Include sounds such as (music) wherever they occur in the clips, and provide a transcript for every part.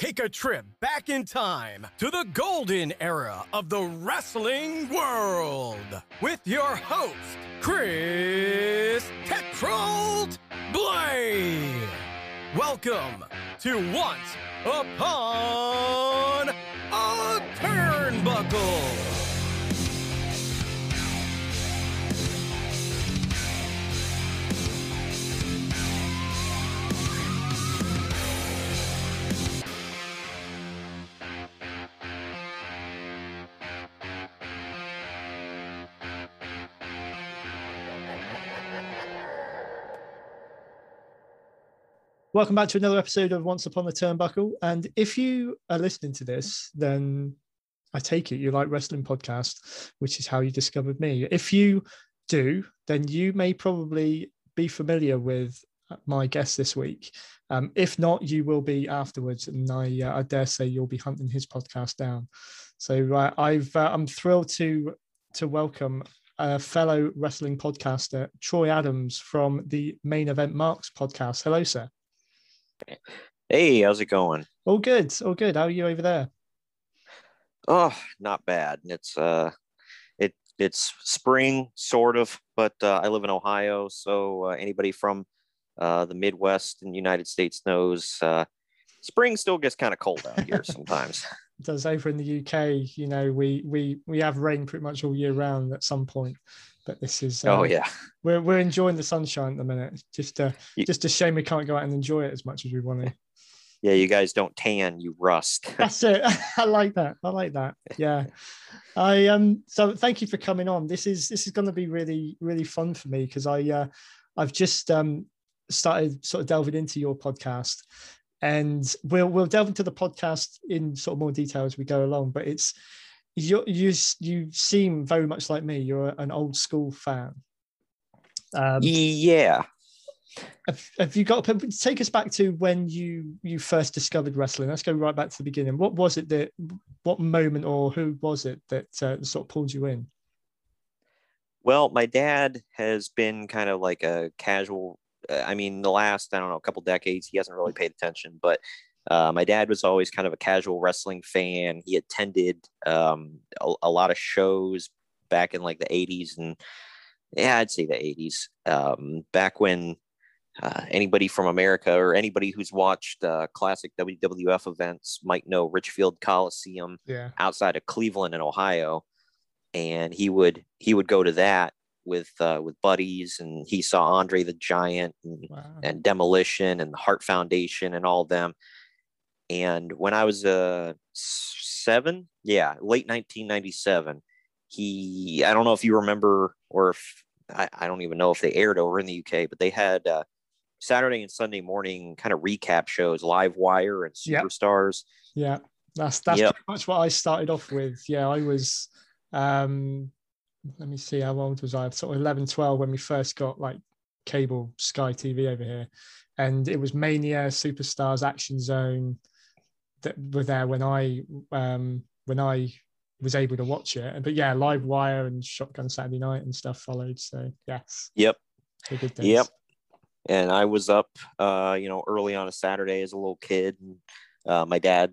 Take a trip back in time to the golden era of the wrestling world with your host, Chris Tetrold Blade. Welcome to Once Upon a Turnbuckle. Welcome back to another episode of Once Upon a Turnbuckle. And if you are listening to this, then I take it you like wrestling podcast, which is how you discovered me. If you do, then you may probably be familiar with my guest this week. Um, if not, you will be afterwards, and I, uh, I dare say you'll be hunting his podcast down. So uh, I've uh, I'm thrilled to to welcome a fellow wrestling podcaster, Troy Adams from the Main Event Marks podcast. Hello, sir. Hey, how's it going? All good, all good. How are you over there? Oh, not bad. It's uh, it it's spring sort of, but uh, I live in Ohio, so uh, anybody from uh, the Midwest and United States knows uh, spring still gets kind of cold out here (laughs) sometimes. It does over in the UK, you know, we we we have rain pretty much all year round at some point. But this is oh uh, yeah, we're we're enjoying the sunshine at the minute. It's just uh, You- just a shame we can't go out and enjoy it as much as we want to. (laughs) yeah. You guys don't tan, you rust. (laughs) That's it. (laughs) I like that. I like that. Yeah. I um so thank you for coming on. This is this is going to be really really fun for me because I uh I've just um started sort of delving into your podcast and we'll we'll delve into the podcast in sort of more detail as we go along but it's you you you seem very much like me you're an old school fan um, yeah. have, have you got to take us back to when you you first discovered wrestling let's go right back to the beginning what was it that what moment or who was it that uh, sort of pulled you in Well, my dad has been kind of like a casual. uh, I mean, the last I don't know, a couple decades, he hasn't really paid attention. But uh, my dad was always kind of a casual wrestling fan. He attended um, a, a lot of shows back in like the '80s and yeah, I'd say the '80s. Um, back when uh, anybody from America or anybody who's watched uh, classic WWF events might know Richfield Coliseum yeah outside of Cleveland in Ohio, and he would he would go to that with uh, with buddies, and he saw Andre the Giant and, wow. and Demolition and the Heart Foundation and all of them. And when I was uh, seven, yeah, late 1997, he I don't know if you remember or if I, I don't even know if they aired over in the UK, but they had uh, Saturday and Sunday morning kind of recap shows, Live Wire and. Superstars. Yeah, that's that's Yep. pretty much what I started off with. Yeah, I was um let me see how old was I? Sort of 11, 12 when we first got like cable Sky TV over here. And it was Mania, Superstars, Action Zone that were there when I um when I was able to watch it. But yeah, Live Wire and Shotgun Saturday Night and stuff followed. So yes. Yep. Yep. And I was up, uh, you know, early on a Saturday as a little kid. And uh, my dad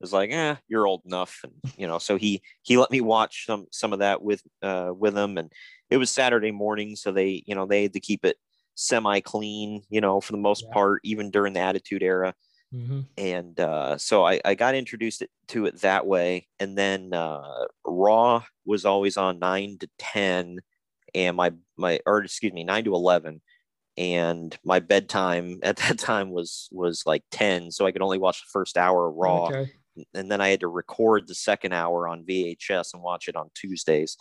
was like, "Eh, you're old enough," and you know, so he he let me watch some some of that with uh, with him. And it was Saturday morning, so they you know they had to keep it semi clean, you know, for the most Yeah. part, even during the Attitude Era. Hmm And uh, so I, I got introduced to it that way. And then uh, Raw was always on nine to ten, and my my or excuse me nine to eleven and my bedtime (laughs) at that time was was like 10 so i could only watch the first hour of raw Okay. and then i had to record the second hour on vhs and watch it on tuesdays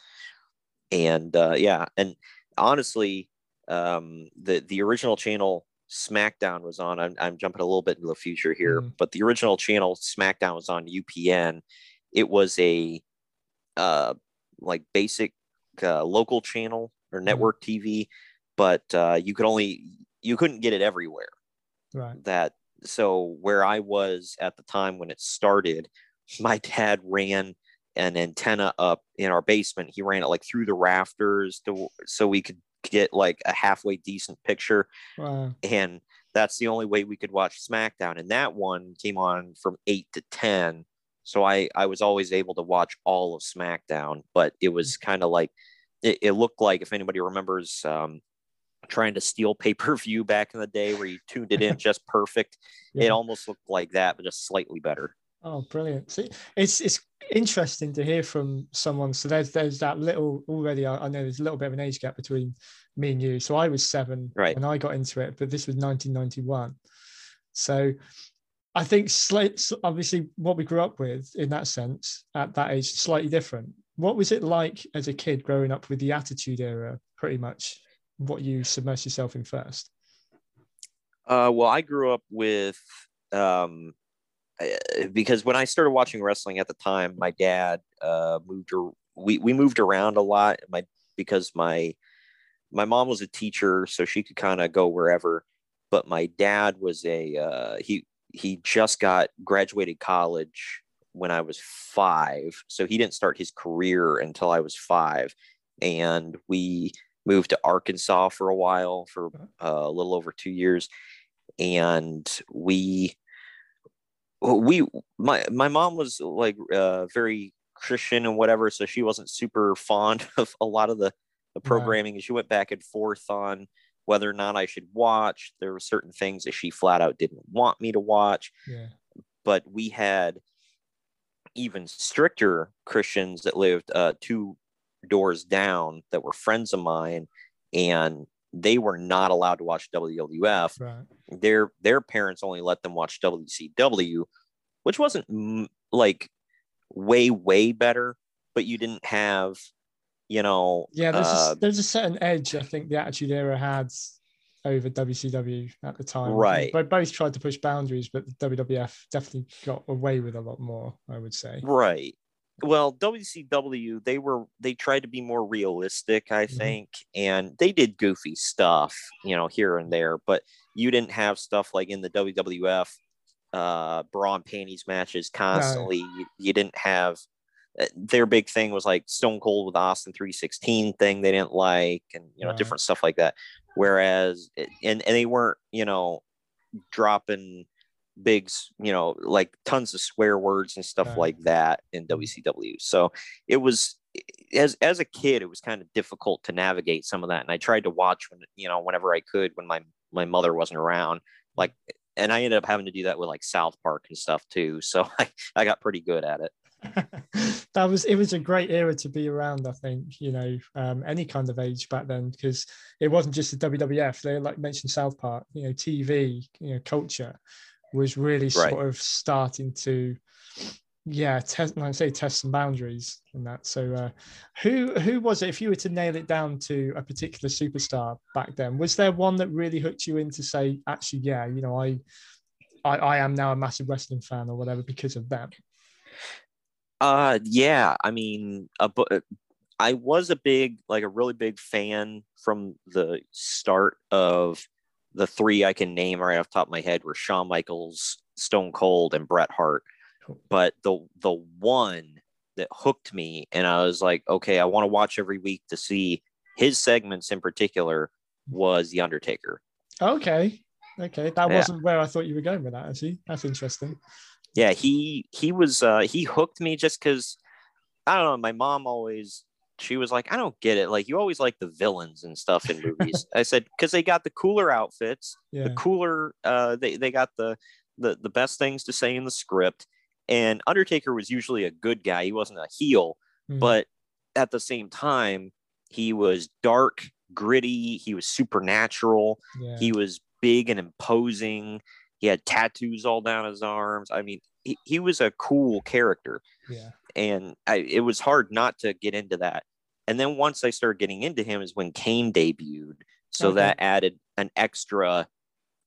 and uh, yeah and honestly um, the the original channel smackdown was on I'm, I'm jumping a little bit into the future here Mhm. but the original channel smackdown was on upn it was a uh, like basic uh, local channel or network TV, but uh, you could only you couldn't get it everywhere. Right. That so where I was at the time when it started, my dad ran an antenna up in our basement. He ran it like through the rafters to so we could get like a halfway decent picture. Wow. And that's the only way we could watch SmackDown. And that one came on from eight to ten. So I I was always able to watch all of SmackDown, but it was kind of like it, it, looked like if anybody remembers um, trying to steal pay per view back in the day where you tuned it in (laughs) just perfect. Yeah. It almost looked like that, but just slightly better. Oh, brilliant! See, it's it's interesting to hear from someone. So there's there's that little already. I, I know there's a little bit of an age gap between me and you. So I was seven right. when I got into it, but this was 1991. So I think slight, obviously what we grew up with in that sense at that age slightly different. What was it like as a kid growing up with the Attitude Era? Pretty much what you submerged yourself in first. Uh, well, I grew up with um, because when I started watching wrestling at the time, my dad uh, moved. We we moved around a lot. My because my my mom was a teacher, so she could kind of go wherever. But my dad was a uh, he he just got graduated college when I was five, so he didn't start his career until I was five, and we moved to Arkansas for a while for uh, a little over two years, and we we my my mom was like uh, very Christian and whatever, so she wasn't super fond (laughs) of a lot of the, the programming. Right. She went back and forth on whether or not I should watch. There were certain things that she flat out didn't want me to watch. Yeah. But we had even stricter Christians that lived uh, two doors down that were friends of mine, and they were not allowed to watch WWF. Right. Their their parents only let them watch WCW, which wasn't like way way better, but you didn't have, you know. Yeah, there's uh, a, there's a certain edge I think the Attitude Era had over WCW at the time. Right. But both tried to push boundaries, but the WWF definitely got away with a lot more. I would say. Right well wcw they were they tried to be more realistic i Mm-hmm. think and they did goofy stuff you know here and there but you didn't have stuff like in the wwf uh bra and panties matches constantly you, you didn't have uh, their big thing was like stone cold with austin 316 thing they didn't like and you know Right. different stuff like that whereas and and they weren't you know dropping big, you know, like tons of swear words and stuff Right. like that in WCW. So it was as as a kid, it was kind of difficult to navigate some of that. And I tried to watch when you know whenever I could when my my mother wasn't around. Like, and I ended up having to do that with like South Park and stuff too. (laughs) So I I got pretty good at it. (laughs) that was it was a great era to be around i think you know um, any kind of age back then because it wasn't just the wwf they like mentioned south park you know tv you know culture was really Right. sort of starting to yeah test like I say test some boundaries and that so uh, who who was it if you were to nail it down to a particular superstar back then was there one that really hooked you in to say actually yeah you know i i, I am now a massive wrestling fan or whatever because of them Uh, yeah. I mean, a, bu- uh, I was a big, like a really big fan from the start of the three I can name right off the top of my head were Shawn Michaels, Stone Cold, and Bret Hart. But the the one that hooked me, and I was like, okay, I want to watch every week to see his segments in particular was The Undertaker. Okay. Okay. That Yeah. wasn't where I thought you were going with that, actually. That's interesting. yeah he he was uh he hooked me just because i don't know my mom always she was like i don't get it like you always like the villains and stuff in (laughs) movies i said because they got the cooler outfits Yeah. the cooler uh they, they got the, the the best things to say in the script and undertaker was usually a good guy he wasn't a heel Mm. but at the same time he was dark gritty he was supernatural yeah. he was big and imposing. He had tattoos all down his arms. I mean, he, he was a cool character, yeah. and I, it was hard not to get into that. And then once I started getting into him is when Kane debuted, so Okay. that added an extra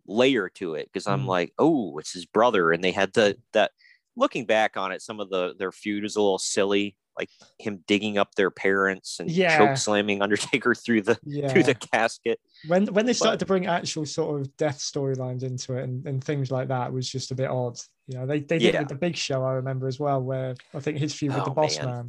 layer to it because I'm Mhm. like, oh, it's his brother, and they had the that. Looking back on it, some of the their feud was a little silly. Like him digging up their parents and Yeah. choke slamming Undertaker (laughs) through the Yeah. through the casket. when when they started But- to bring actual sort of death storylines into it and, and things like that was just a bit odd. You know, they they did it Yeah. with the Big Show. I remember as well, where I think his feud with the Oh, Boss man. Man.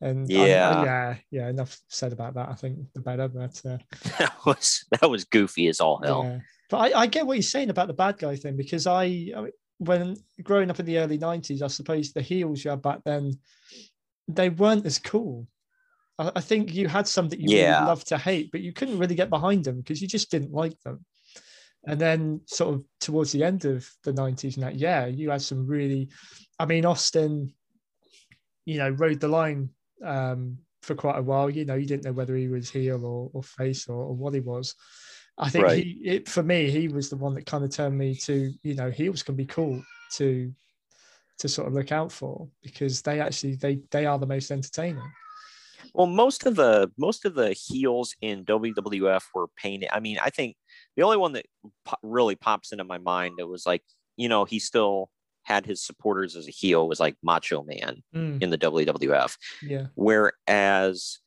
And I- I- Yeah. yeah, yeah. Enough said about that. I think the better, but uh, (laughs) That was that was goofy as all hell. yeah. But I, I get what you're saying about the bad guy thing because I, I mean, when growing up in the early '90s, I suppose the heels you had back then, they weren't as cool. I, I think you had some that you Yeah. really loved to hate, but you couldn't really get behind them because you just didn't like them. And then, sort of towards the end of the '90s, and that, yeah, you had some really, I mean, Austin, you know, rode the line um, for quite a while. You know, you didn't know whether he was heel or, or face or, or what he was. I think Right. he, it, for me, he was the one that kind of turned me to, you know, heels can be cool to, to sort of look out for because they actually they they are the most entertaining. Well, most of the most of the heels in WWF were painted. I mean, I think the only one that po- really pops into my mind that was like, you know, he still had his supporters as a heel was like Macho Man Mm, in the WWF. yeah, Whereas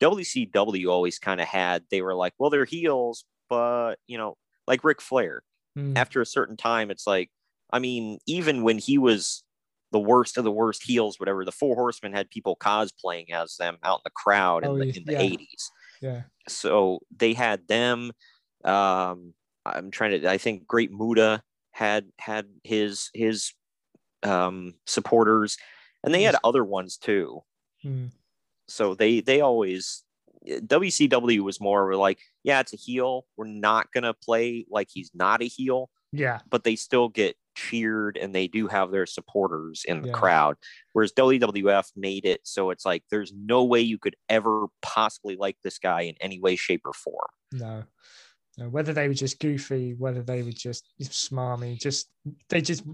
WCW always kind of had, they were like, well, they're heels, but you know, like Ric Flair. mm, After a certain time, it's like, I mean, even when he was the worst of the worst heels, whatever, the Four Horsemen had people cosplaying as them out in the crowd Oh, in the, in the yeah. 80s. yeah, So they had them. Um, I'm trying to. I think Great Muta had had his his um, supporters, and they had other ones too mm, so they they always WCW was more like, yeah, it's a heel. We're not gonna play like he's not a heel, yeah, but they still get cheered and they do have their supporters in the Yeah. crowd. Whereas WWF made it so it's like there's no way you could ever possibly like this guy in any way, shape, or form. no. No, whether they were just goofy, whether they were just smarmy, just they just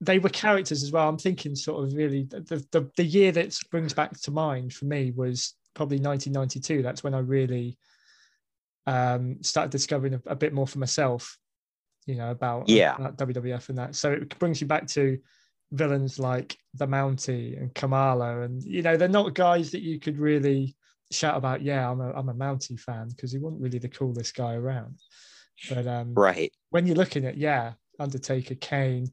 they were characters as well. I'm thinking sort of really the the, the year that brings back to mind for me was probably 1992. That's when I really um, started discovering a, a bit more for myself, you know, about, Yeah. about WWF and that. So it brings you back to villains like the Mountie and Kamala, and you know, they're not guys that you could really shout about. Yeah, I'm a I'm a Mountie fan because he wasn't really the coolest guy around. But um, Right. when you're looking at yeah, Undertaker, Kane,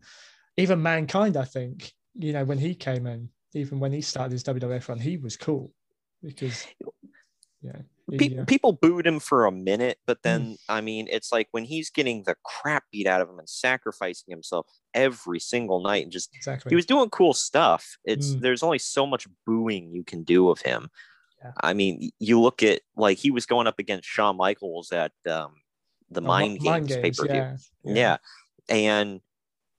even Mankind, I think you know when he came in, even when he started his WWF run, he was cool because yeah, Pe- people booed him for a minute, but then I mean, it's like when he's getting the crap beat out of him and sacrificing himself every single night and just exactly. he was doing cool stuff. It's Mm. there's only so much booing you can do of him. Yeah. I mean, you look at like he was going up against Shawn Michaels at um, the Oh, Mind Mi- Games pay per view. yeah, Yeah. and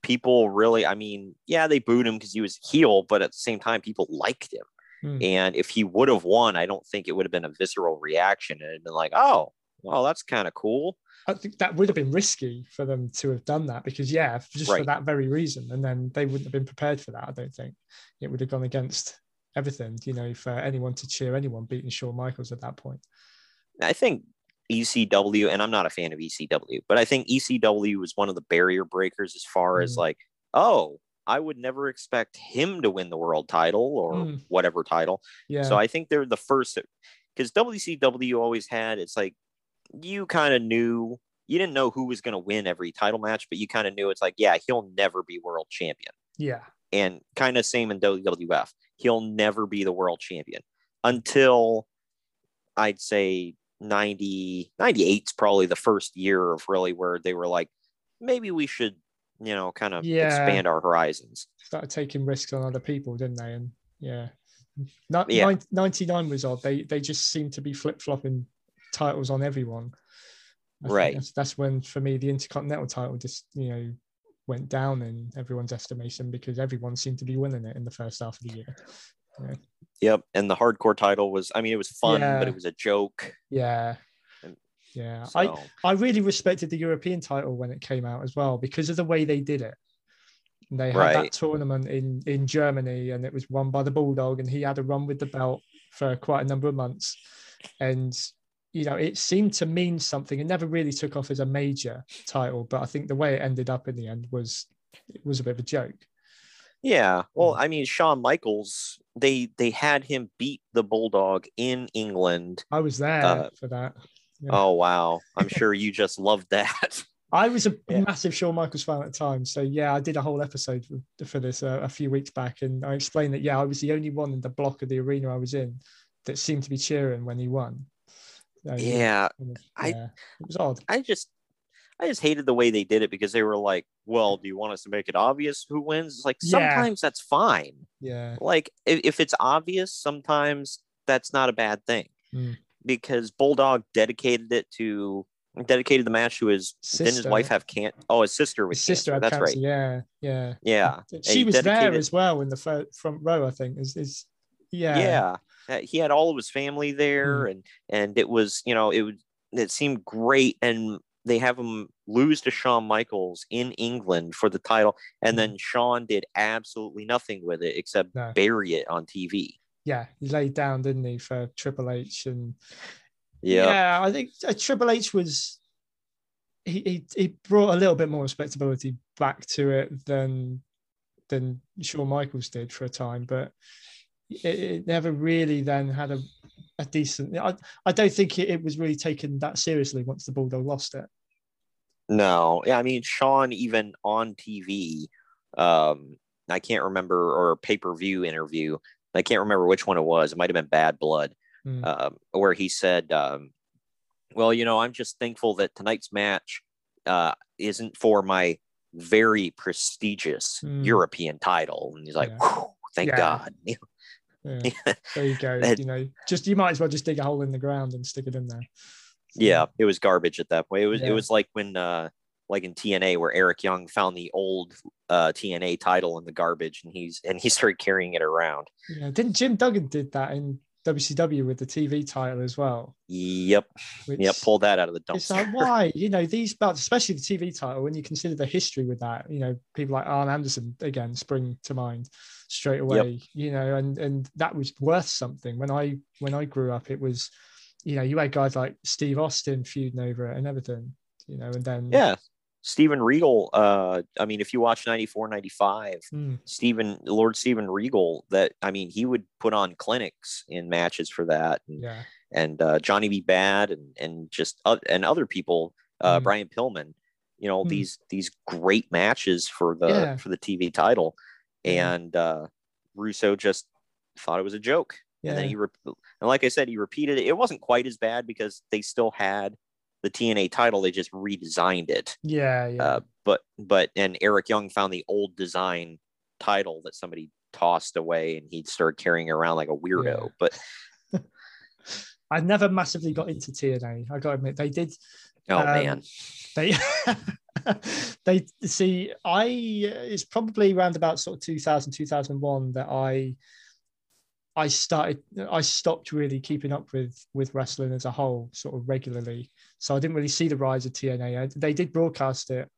people really, I mean, yeah, they booed him because he was heel, but at the same time, people liked him. Mm. And if he would have won, I don't think it would have been a visceral reaction. It'd been like, oh, well, that's kind of cool. I think that would have been risky for them to have done that because, yeah, just for that very reason. And then they wouldn't have been prepared for that. I don't think it would have gone against everything, you know, for anyone to cheer anyone beating Shawn Michaels at that point. I think ECW, and I'm not a fan of ECW, but I think ECW was one of the barrier breakers as far as Mm. like, oh, I would never expect him to win the world title or Mm. whatever title. Yeah. So I think they're the first because WCW always had it's like you kind of knew you didn't know who was going to win every title match, but you kind of knew it's like, yeah, he'll never be world champion. yeah. And kind of same in WWF, he'll never be the world champion until I'd say 90, 98 is probably the first year of really where they were like, maybe we should, you know, kind of Yeah. expand our horizons. started taking risks on other people, didn't they? And yeah, Yeah. 99 was odd. They they just seemed to be flip flopping titles on everyone. I Right. That's, that's when, for me, the Intercontinental title just you know went down in everyone's estimation because everyone seemed to be winning it in the first half of the year. Yep. And the hardcore title was, I mean, it was fun, Yeah. but it was a joke. Yeah. Yeah. So, I, I really respected the European title when it came out as well because of the way they did it. They had that tournament in in Germany, and it was won by the Bulldog, and he had a run with the belt for quite a number of months, and you know it seemed to mean something. It never really took off as a major title, but I think the way it ended up in the end was it was a bit of a joke. Yeah. Well, Mm. I mean, Shawn Michaels, they they had him beat the Bulldog in England. I was there Uh, for that. Yeah. Oh wow. I'm sure you just loved that. (laughs) I was a Yeah. massive Shawn Michaels fan at the time, so yeah, I did a whole episode for, for this uh, a few weeks back, and I explained that yeah, I was the only one in the block of the arena I was in that seemed to be cheering when he won. So, yeah. of, I- yeah, it was odd. I just I just hated the way they did it because they were like, well, do you want us to make it obvious who wins? It's like Yeah. sometimes that's fine. Yeah, Like if, if it's obvious, sometimes that's not a bad thing. Mm. Because Bulldog dedicated it to dedicated the match to his didn't his wife have can't oh his sister was his sister that's cancer. right. Yeah, yeah. Yeah. She he was there as well in the front row. I think is is yeah, yeah Uh, he had all of his family there Mm. and and it was you know it would it seemed great and they have him lose to Shawn Michaels in England for the title and then Shawn did absolutely nothing with it except No. bury it on TV yeah. He laid down, didn't he, for Triple H and yeah Yeah, I think uh, Triple H was he, he he brought a little bit more respectability back to it than than Shawn Michaels did for a time, but it, it never really then had a, a decent. I, I don't think it, it was really taken that seriously once the Bulldog lost it. no yeah I mean Shawn even on TV um I can't remember or pay-per-view interview I can't remember which one it was it might have been Bad Blood Mm. um, where he said, um, "Well, you know, I'm just thankful that tonight's match uh, isn't for my very prestigious Mm. European title." And he's like, Yeah. "Thank Yeah. God." (laughs) Yeah, (laughs) there you go. You know, just you might as well just dig a hole in the ground and stick it in there. So, yeah, it was garbage at that point. It was it was like when uh, like in TNA where Eric Young found the old uh, TNA title in the garbage and he's and he started carrying it around. yeah. Didn't Jim Duggan did that in WCW with the TV title as well? Yep, Which, yep, pull that out of the It's like dumpster. why you know these belts, especially the TV title, when you consider the history with that, you know people like Arn Anderson again spring to mind straight away. You know, and and that was worth something when I when I grew up. It was, you know, you had guys like Steve Austin feuding over it and everything. You know, and then Yeah, Steven Regal. Uh, I mean, if you watch 94, 95, Mm, Stephen Lord Stephen Regal that I mean he would put on clinics in matches for that and, yeah, and uh, Johnny B Badd and and just uh, and other people uh, Mm. Brian Pillman you know Mm. these these great matches for the Yeah. for the TV title and uh, Russo just thought it was a joke yeah, and then he re- and like I said he repeated it it wasn't quite as bad because they still had the TNA title they just redesigned it yeah, yeah. uh, but but and Eric Young found the old design title that somebody tossed away and he'd start carrying around like a weirdo. Yeah. But (laughs) I never massively got into TNA. I got to admit they did. oh Um, man, they (laughs) they see i it's probably around about sort of 2000 2001 that i i started i stopped really keeping up with with wrestling as a whole sort of regularly so i didn't really see the rise of tna they did broadcast it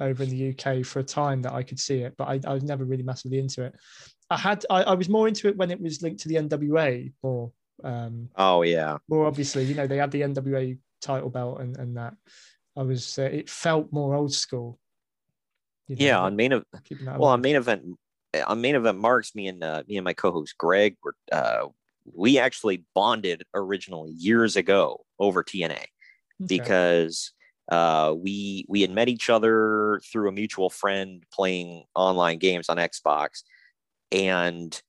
over in the uk for a time that i could see it but i, I was never really massively into it i had I, I was more into it when it was linked to the nwa more um oh yeah, more obviously, you know, they had the NWA title belt and, and that. I was, uh, it felt more old school. you know, yeah. On main of well on main event on main event marks me and uh, me and my co-host Greg were uh, we actually bonded originally years ago over TNA Okay. because uh, we we had met each other through a mutual friend playing online games on Xbox, and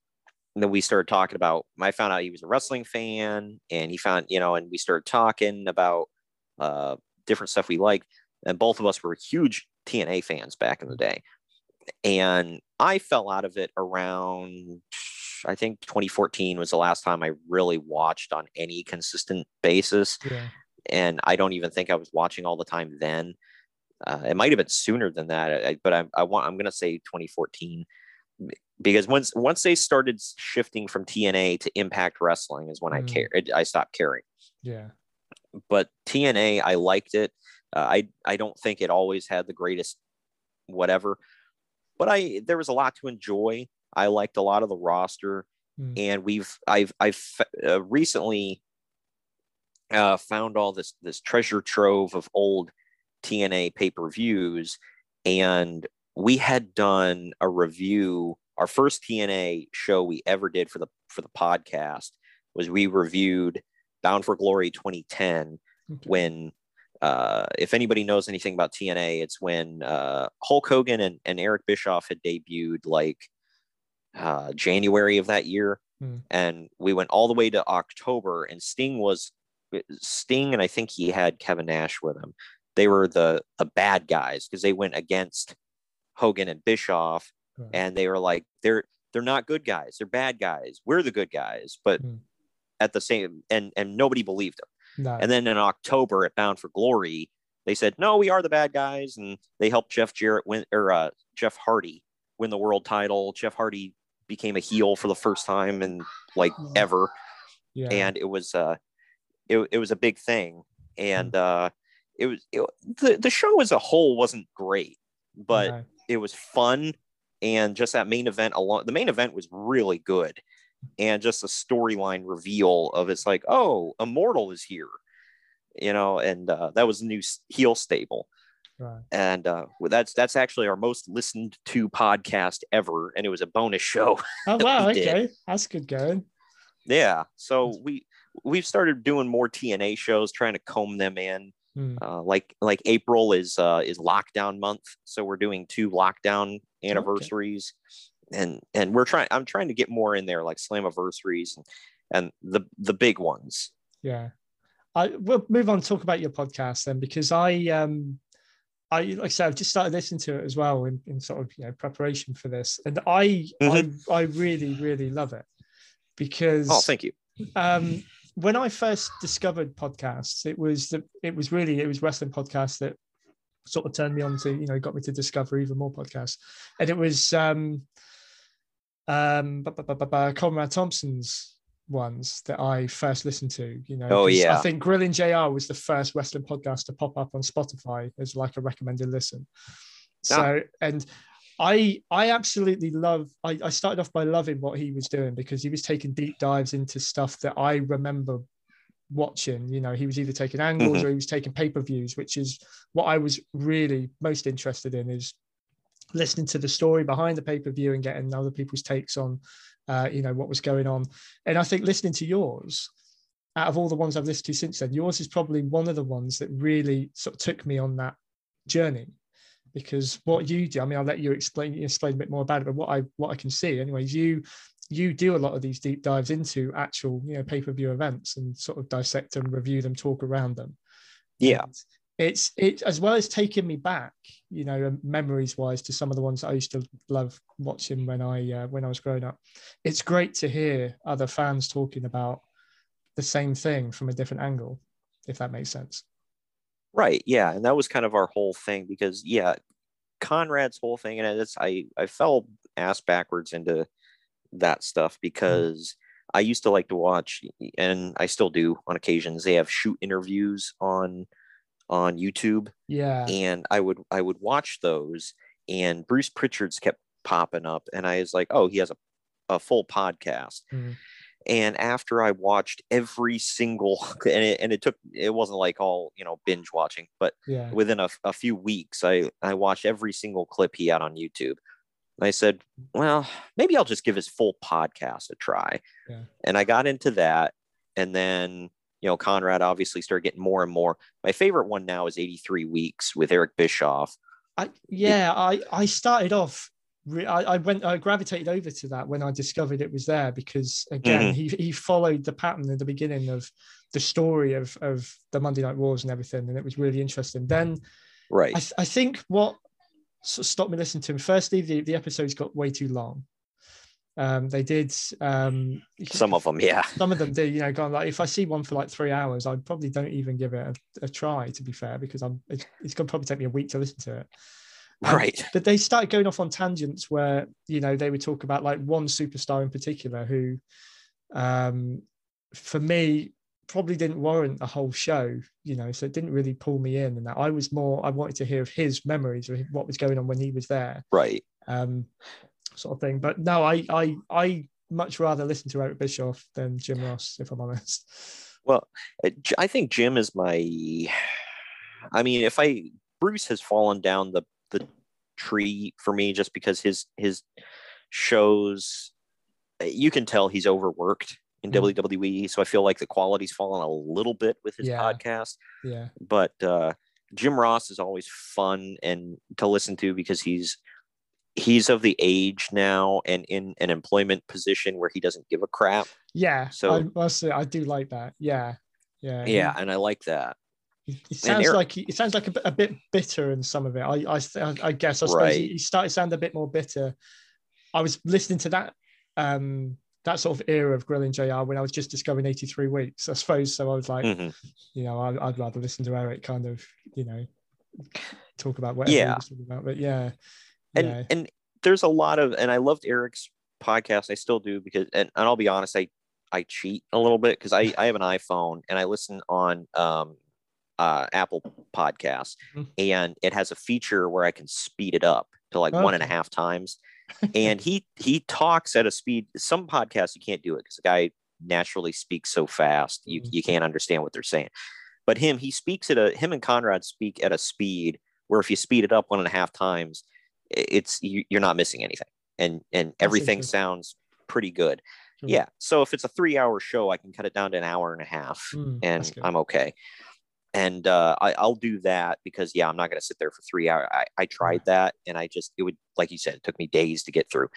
then we started talking about. I found out he was a wrestling fan, and he found you know, and we started talking about uh, different stuff we liked, and both of us were huge TNA fans back in the day, and I fell out of it around. I think 2014 was the last time I really watched on any consistent basis yeah, and I don't even think I was watching all the time then. Uh, it might have been sooner than that, I, but I, I want I'm going to say 2014 because once once they started shifting from TNA to Impact Wrestling is when I Mm. cared. I stopped caring. yeah, But TNA, I liked it. Uh, I I don't think it always had the greatest whatever, but I there was a lot to enjoy. I liked a lot of the roster Mm. and we've I've I've uh, recently uh, found all this this treasure trove of old TNA pay per views, and we had done a review our first TNA show we ever did for the for the podcast was we reviewed Bound for Glory 2010 Okay. when uh, if anybody knows anything about TNA, it's when uh, Hulk Hogan and, and Eric Bischoff had debuted like uh, January of that year. Hmm. And we went all the way to October, and Sting was Sting, and I think he had Kevin Nash with him. They were the the bad guys because they went against Hogan and Bischoff, Right. and they were like they're they're not good guys, they're bad guys. We're the good guys, but Hmm. at the same and and nobody believed them. No. And then in October at Bound for Glory, they said, no, we are the bad guys. And they helped Jeff Jarrett win, or uh, Jeff Hardy win the world title. Jeff Hardy became a heel for the first time in like ever. yeah. And it was, uh, it, it was a big thing. And uh, it was, it, the, the show as a whole wasn't great, but No. it was fun. And just that main event alone, the main event was really good. And just a storyline reveal of it's like, oh, Immortal is here, you know, and uh, that was a new heel stable. right. And uh, that's that's actually our most listened to podcast ever, and it was a bonus show. (laughs) Oh wow, did. okay. That's good going. yeah, so we we've started doing more TNA shows, trying to comb them in. Hmm. Uh, like like April is uh, is lockdown month, so we're doing two lockdown anniversaries, and and we're trying. I'm trying to get more in there, like Slammiversaries and and the the big ones. Yeah. I we'll move on talk about your podcast then because I um I like I said I've just started listening to it as well in, in sort of you know preparation for this. And I I I really, really love it because Oh, thank you. um when I first discovered podcasts, it was the it was really it was wrestling podcasts that sort of turned me on to, you know, got me to discover even more podcasts. And it was um um Conrad Thompson's ones that I first listened to, you know. Oh, yeah. I think Grilling JR was the first wrestling podcast to pop up on Spotify as like a recommended listen. So and I I absolutely love I, I started off by loving what he was doing because he was taking deep dives into stuff that I remember watching. You know, he was either taking angles Mhm. or he was taking pay-per-views, which is what I was really most interested in is listening to the story behind the pay-per-view and getting other people's takes on uh, you know what was going on. And I think listening to yours, out of all the ones I've listened to since then, yours is probably one of the ones that really sort of took me on that journey because what you do, I mean, I'll let you explain explain a bit more about it, but what I what I can see, anyways, you you do a lot of these deep dives into actual, you know, pay-per-view events and sort of dissect them, review them, talk around them. Yeah. And it's it as well as taking me back, you know, memories wise to some of the ones I used to love watching when I uh, when I was growing up. It's great to hear other fans talking about the same thing from a different angle, if that makes sense. Right. Yeah. And that was kind of our whole thing because yeah, Conrad's whole thing, and it's I I fell ass backwards into that stuff because I used to like to watch, and I still do on occasions. They have shoot interviews on on YouTube, Yeah. and I would I would watch those, and Bruce Pritchard's kept popping up, and I was like, oh, he has a a full podcast. Mhm. And after I watched every single, (laughs) and it, and it took, it wasn't like all, you know, binge watching, but Yeah. within a, a few weeks, I, I watched every single clip he had on YouTube. And I said, well, maybe I'll just give his full podcast a try. Yeah. And I got into that. And then, you know, Conrad obviously started getting more and more. My favorite one now is 83 Weeks with Eric Bischoff. I yeah, I I started off. re- I, I went. I gravitated over to that when I discovered it was there because again, Mhm. he he followed the pattern at the beginning of the story of of the Monday Night Wars and everything, and it was really interesting. Then Right. I, th- I think what sort of stopped me listening to him. Firstly, the the episodes got way too long. Um, they did um, Some of them, yeah. some of them do, you know, gone like if I see one for like three hours, I probably don't even give it a, a try, to be fair, because I'm it's, it's gonna probably take me a week to listen to it. Um, Right. But they started going off on tangents where, you know, they would talk about like one superstar in particular who, um, for me, probably didn't warrant a whole show, you know, so it didn't really pull me in. And that I was more, I wanted to hear of his memories of what was going on when he was there, Right. um, sort of thing. But no, I, I, I much rather listen to Eric Bischoff than Jim Ross, if I'm honest. Well, I think Jim is my. I mean, if I Bruce has fallen down the the tree for me just because his his shows you can tell he's overworked in Mm. WWE. So I feel like the quality's fallen a little bit with his Yeah. podcast. Yeah. But uh, Jim Ross is always fun and to listen to because he's he's of the age now and in an employment position where he doesn't give a crap. Yeah. So- I must say, I do like that. Yeah. Yeah. Yeah, and I like that. He, he sounds Eric- like he, it sounds like a, bit- a bit bitter in some of it. I I, I guess I suppose Right. he, started to sound a bit more bitter. I was listening to that um that sort of era of grilling JR when I was just discovering 83 weeks, I suppose. So I was like, Mhm. you know, I, I'd rather listen to Eric kind of, you know, talk about whatever he was talking about. But yeah, and yeah, and there's a lot of and I loved Eric's podcast. I still do because and, and I'll be honest, I I cheat a little bit because I I have an iPhone and I listen on um uh Apple Podcasts Mhm. and it has a feature where I can speed it up to like one and a Okay. half times. (laughs) and he he talks at a speed. Some podcasts you can't do it because the guy naturally speaks so fast you Mhm. you can't understand what they're saying. But him, he speaks at a him and Conrad speak at a speed where if you speed it up one and a half times, it's you, you're not missing anything, and and everything sounds pretty good. Cool. Yeah. So if it's a three hour show, I can cut it down to an hour and a half, Mm, and. I'm okay. And uh, I, I'll do that because yeah, I'm not going to sit there for three hours. I, I tried that, and I just it would like you said, it took me days to get through,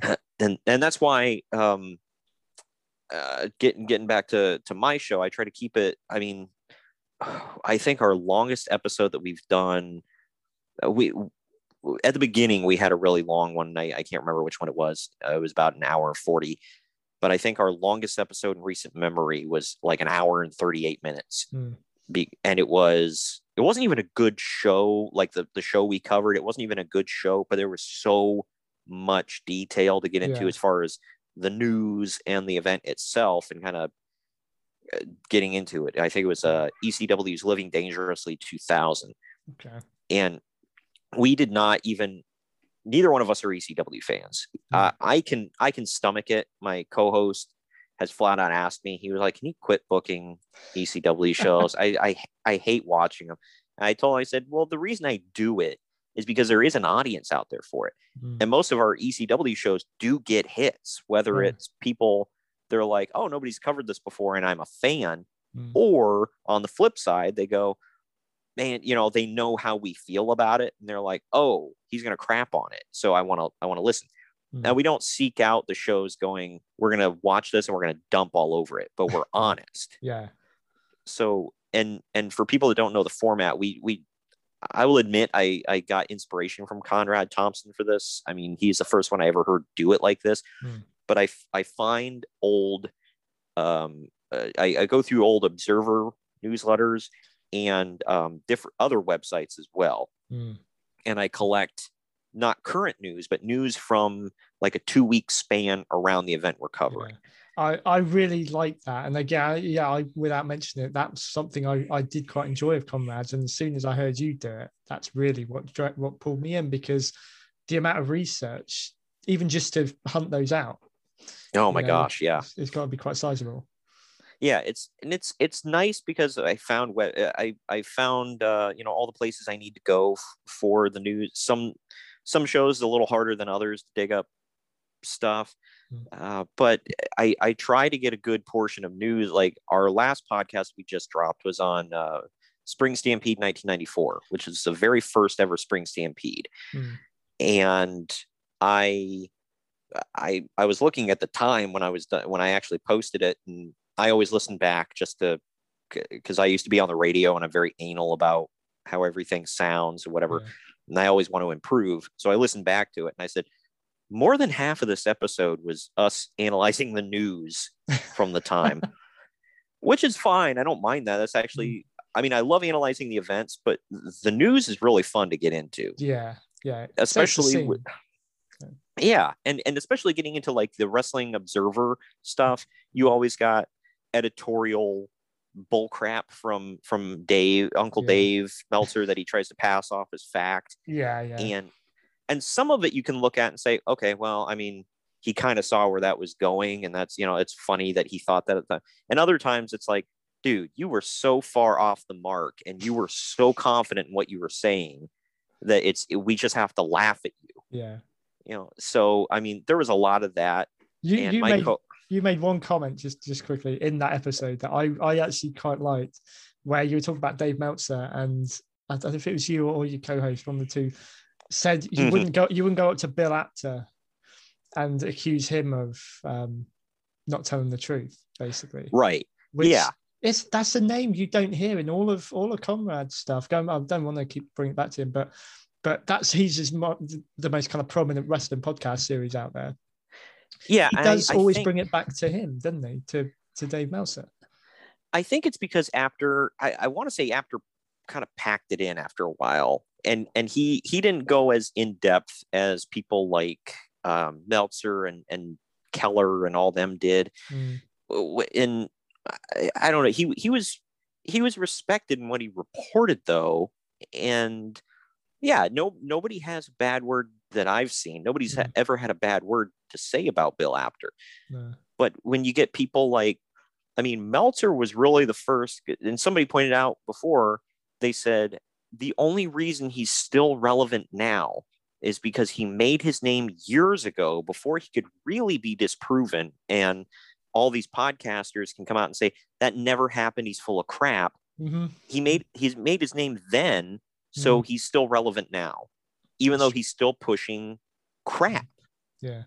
(laughs) and and that's why um, uh, getting getting back to to my show, I try to keep it. I mean, (sighs) I think our longest episode that we've done, uh, we at the beginning we had a really long one. And I, I can't remember which one it was. Uh, it was about an hour forty, but I think our longest episode in recent memory was like an hour and thirty eight minutes. Hmm. Be, and it was it wasn't even a good show like the the show we covered. It wasn't even a good show, but there was so much detail to get into Yeah. as far as the news and the event itself and kind of uh, getting into it. I think it was uh, ECW's Living Dangerously 2000. okay. And we did not even, neither one of us are ECW fans. Uh, I can, I can stomach it. My co-host has flat out asked me, he was like, can you quit booking ECW (laughs) shows? I, I, I hate watching them. And I told him, I said, well, the reason I do it is because there is an audience out there for it Mm, and most of our ECW shows do get hits, whether Yeah. it's people they're like, oh, nobody's covered this before, and I'm a fan, mm, or on the flip side, they go, man, you know, they know how we feel about it, and they're like, oh, he's gonna crap on it, so I want to, I want to listen. Mm. Now we don't seek out the shows going, we're gonna watch this and we're gonna dump all over it, but we're (laughs) honest. yeah. So, and and for people that don't know the format, we we I will admit I I got inspiration from Conrad Thompson for this. I mean, he's the first one I ever heard do it like this. Hmm. But I I find old um uh, I, I go through old Observer newsletters and um, different other websites as well, Mm, and I collect not current news but news from like a two week span around the event we're covering. yeah. I, I really like that. And again, yeah, I without mentioning it, that's something I, I did quite enjoy of Conrad's. And as soon as I heard you do it, that's really what what pulled me in because the amount of research, even just to hunt those out. Oh my know, gosh, yeah. it's- it's got to be quite sizable. Yeah it's and it's it's nice because i found what i i found uh you know all the places i need to go f- for the news some some shows a little harder than others to dig up stuff Mm. uh, but i i try to get a good portion of news like our last podcast we just dropped was on uh spring stampede 1994 which is the very first ever spring stampede Mm. and i i i was looking at the time when i was done when i actually posted it and i always listen back just to because i used to be on the radio and i'm very anal about how everything sounds or whatever Yeah. and i always want to improve so i listened back to it and i said more than half of this episode was us analyzing the news from the time (laughs) which is fine i don't mind that that's actually i mean i love analyzing the events but the news is really fun to get into Yeah. Yeah. Especially with, yeah and and especially getting into like the wrestling observer stuff you always got editorial bullcrap from from dave uncle Yeah. dave meltzer that he tries to pass off as fact yeah. Yeah. and and some of it you can look at and say okay well i mean he kind of saw where that was going and that's you know it's funny that he thought that at the time and other times it's like dude you were so far off the mark and you were so confident in what you were saying that it's we just have to laugh at you yeah. you know so i mean there was a lot of that You and you my made co- you made one comment just just quickly in that episode that I I actually quite liked, where you were talking about Dave Meltzer and I don't know if it was you or your co-host, one of the two, said you Mhm. wouldn't go you wouldn't go up to Bill Apter and accuse him of um, not telling the truth, basically. right Which Yeah. it's that's a name you don't hear in all of all of Conrad's stuff. Going, I don't want to keep bringing it back to him, but but that's he's mo- the most kind of prominent wrestling podcast series out there. Yeah He and I- does I always think- bring it back to him, doesn't he? To to Dave Meltzer. I think it's because after I, I want to say Apter kind of packed it in after a while, and and he he didn't go as in depth as people like um, Meltzer and and Keller and all them did. Mm, And I, I don't know. He he was he was respected in what he reported though, and yeah, no nobody has a bad word that I've seen. Nobody's ha- Mhm. ever had a bad word to say about Bill Apter but when you get people like i mean meltzer was really the first and somebody pointed out before they said the only reason he's still relevant now is because he made his name years ago before he could really be disproven and all these podcasters can come out and say that never happened he's full of crap Mhm. he made he's made his name then so he's still relevant now even though he's still pushing crap Yeah.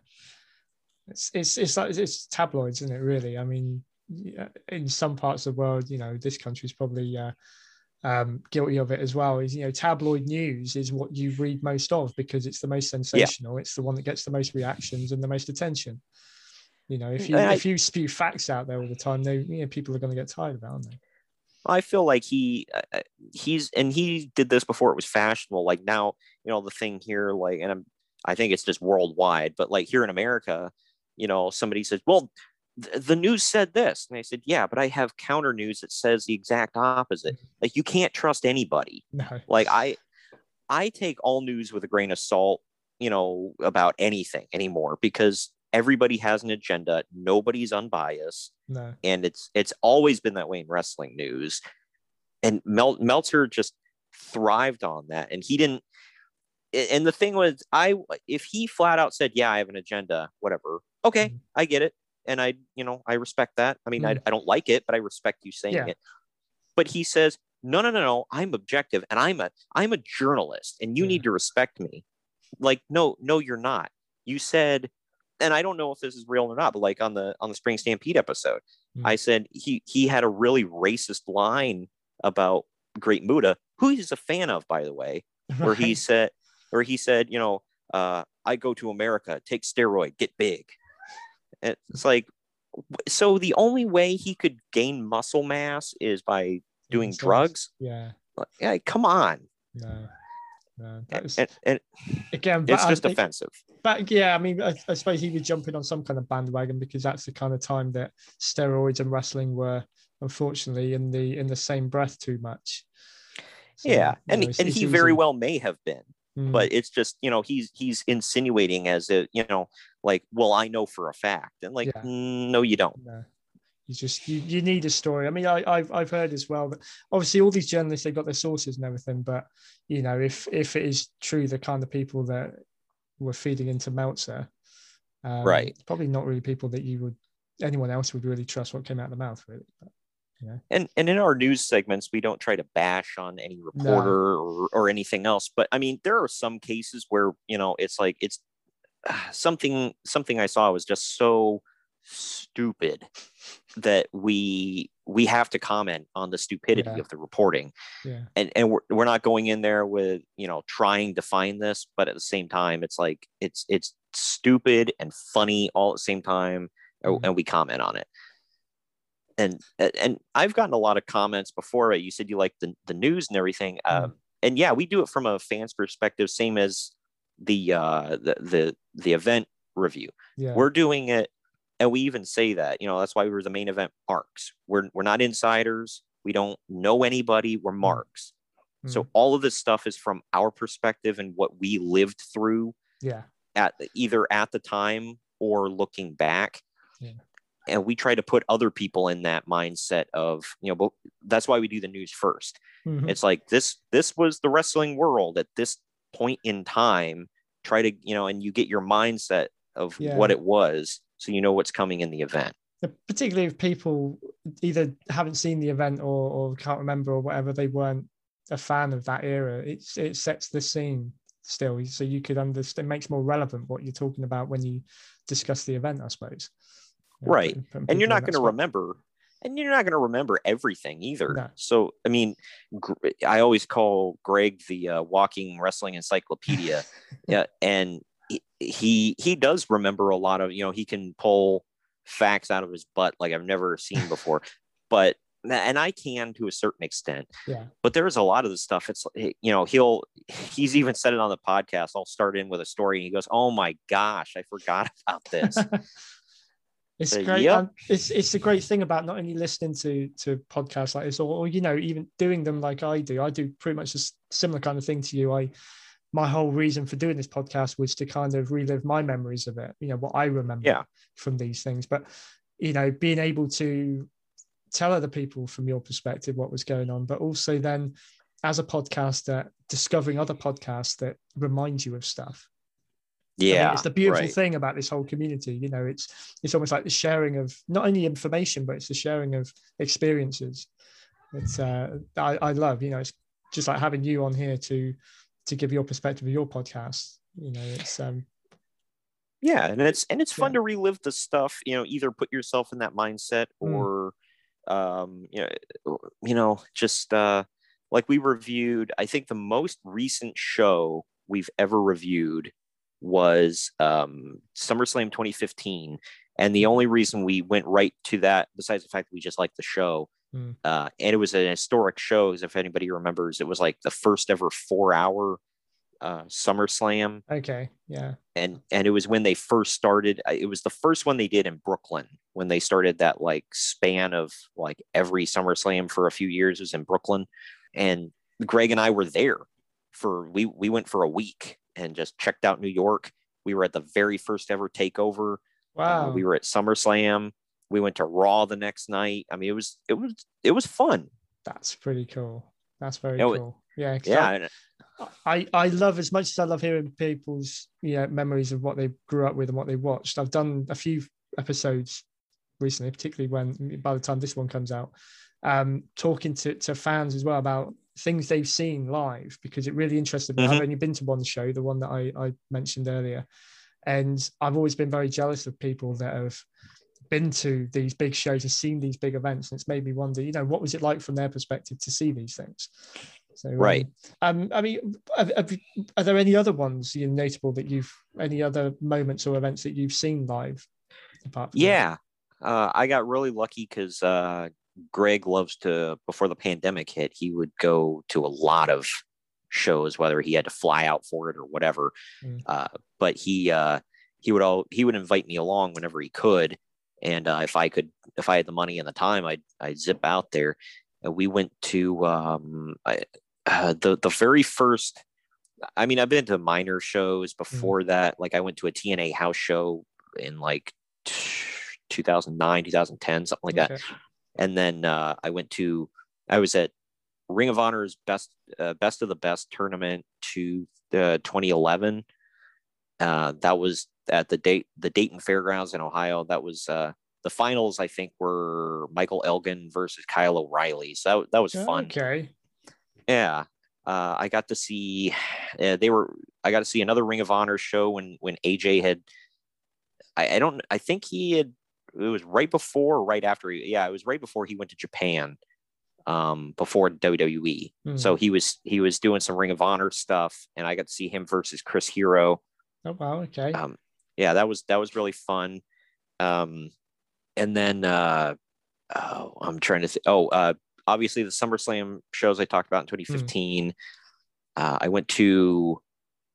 It's it's it's like it's tabloids, isn't it? Really. I mean, in some parts of the world, you know, this country's probably uh, um, guilty of it as well. Is you know, tabloid news is what you read most of because it's the most sensational. It's the one that gets the most reactions and the most attention. You know, if you I- if you spew facts out there all the time, they you know, people are going to get tired of it, aren't they? I feel like he uh, he's and he did this before it was fashionable. Like now, you know, the thing here, like, and I'm I think it's just worldwide, but like here in America, you know, somebody says, "Well, th- the news said this," and I said, "Yeah, but I have counter news that says the exact opposite. Like you can't trust anybody. No. Like I I take all news with a grain of salt, you know, about anything anymore because everybody has an agenda. Nobody's unbiased." No. and it's it's always been that way in wrestling news. And Mel- Meltzer just thrived on that, and he didn't. And the thing was, I if he flat out said, "Yeah, I have an agenda," whatever, okay, Mhm. I get it, and I you know I respect that. I mean, I, I don't like it, but I respect you saying Yeah. it. But he says, "No, no, no, no, I'm objective, and I'm a I'm a journalist, and you Yeah. need to respect me." Like, no, no, you're not. You said and I don't know if this is real or not, but like on the on the Spring Stampede episode, Mm. I said he he had a really racist line about Great Muta, who he's a fan of, by the way, (laughs) where he said where he said, you know, uh, I go to America, take steroid, get big. And it's like so the only way he could gain muscle mass is by doing drugs. Yeah. Like, Yeah, come on. No. No. Was, And, and again, it's I just think- offensive. But yeah, I mean, I, I suppose he was jumping on some kind of bandwagon because that's the kind of time that steroids and wrestling were, unfortunately, in the in the same breath too much. So, yeah, and know, it's- and it's he very well may have been. Mm, but it's just you know he's he's insinuating as a you know like well i know for a fact and like Yeah. "Mm, no you don't no. You just you, you need a story. I mean, I, I've I've heard as well that obviously all these journalists they've got their sources and everything, but you know if if it is true the kind of people that were feeding into Meltzer, um, Right. Probably not really people that you would anyone else would really trust what came out of the mouth, really. But, and and in our news segments we don't try to bash on any reporter or, or anything else but i mean there are some cases where you know it's like it's (sighs) something something i saw was just so stupid that we we have to comment on the stupidity Yeah. of the reporting yeah. and and we're, we're not going in there with you know trying to find this but at the same time it's like it's it's stupid and funny all at the same time and- Mhm. and we comment on it and and i've gotten a lot of comments before you said you like the, the news and everything Mhm. um, and yeah we do it from a fan's perspective same as the uh the the, the event review Yeah. we're doing it and we even say that you know that's why we were the main event marks. We're, we're not insiders. We don't know anybody. We're marks. So all of this stuff is from our perspective and what we lived through yeah. at either at the time or looking back. Yeah. and we try to put other people in that mindset of you know but that's why we do the news first. Mhm. it's like this this was the wrestling world at this point in time. Try to you know and you get your mindset of Yeah. what it was so you know what's coming in the event. Particularly if people either haven't seen the event or, or can't remember or whatever they weren't a fan of that era it's it sets the scene still. So you could understand it makes more relevant what you're talking about when you discuss the event i suppose. You know, Right. and you're not going to remember and you're not going to remember everything either. No. so i mean i always call greg the uh, walking wrestling encyclopedia. (laughs) Yeah and he- he does remember a lot of you know he can pull facts out of his butt like i've never seen (laughs) before. But and i can to a certain extent. Yeah. But there's a lot of the stuff. It's you know he'll he's even said it on the podcast. I'll start in with a story and he goes oh my gosh i forgot (laughs) about this. (laughs) It's Uh, great yep. um, it's it's the great thing about not only listening to to podcasts like this or, or you know even doing them like i do. I do pretty much a similar kind of thing to you. I my whole reason for doing this podcast was to kind of relive my memories of it you know what i remember Yeah. from these things but you know being able to tell other people from your perspective what was going on but also then as a podcaster discovering other podcasts that remind you of stuff I think yeah it's the beautiful right. thing about this whole community. You know, it's it's almost like the sharing of not only information, but it's the sharing of experiences. It's uh, I, I love. You know, it's just like having you on here to to give your perspective of your podcast. You know, it's um yeah and it's and it's fun Yeah. to relive the stuff you know either put yourself in that mindset Mm. or um you know you know just uh like we reviewed i think the most recent show we've ever reviewed was um SummerSlam 2015 and the only reason we went right to that besides the fact that we just liked the show Mm. uh and it was an historic show if anybody remembers it was like the first ever 4 hour uh SummerSlam. Okay, yeah, and and it was when they first started uh, it was the first one they did in brooklyn when they started that like span of like every SummerSlam for a few years was in brooklyn. And greg and i were there for we we went for a week and just checked out new york. We were at the very first ever takeover. Uh, wow, we were at SummerSlam we went to raw the next night i mean it was it was it was fun that's pretty cool. That's very it- cool. Yeah, 'cause yeah I- I, I love as much as I love hearing people's you know, memories of what they grew up with and what they watched. I've done a few episodes recently, particularly when by the time this one comes out, um, talking to, to fans as well about things they've seen live because it really interested me. I've Mhm. only been to one show, the one that I, I mentioned earlier, and I've always been very jealous of people that have been to these big shows and seen these big events, and it's made me wonder, you know, what was it like from their perspective to see these things? So, um, Right. um, I mean, have, have, are there any other ones you know, notable that you've, any other moments or events that you've seen live? Apart from that? Yeah, uh, I got really lucky because uh, Greg loves to. Before the pandemic hit, he would go to a lot of shows, whether he had to fly out for it or whatever. Mm. Uh, but he uh, he would all he would invite me along whenever he could, and uh, if I could, if I had the money and the time, I'd I'd zip out there. And we went to um, I, uh, the the very first. I mean, I've been to minor shows before that. Like I went to a TNA house show in like 2009 2010 something like that and then uh, i went to i was at ring of honor's best uh, best of the best tournament to uh, 2011 uh, that was at the date the dayton fairgrounds in ohio. That was uh, the finals i think were michael elgin versus kyle o'reilly. So that, that was fun. Okay. yeah. Uh, i got to see uh, they were i got to see another ring of honor show when when aj had I, I don't i think he had it was right before or right after he, yeah it was right before he went to japan um before wwe so he was he was doing some ring of honor stuff and i got to see him versus chris hero Oh wow. Okay. um yeah that was that was really fun um and then uh oh i'm trying to think oh uh obviously the SummerSlam shows I talked about in 2015. Uh, I went to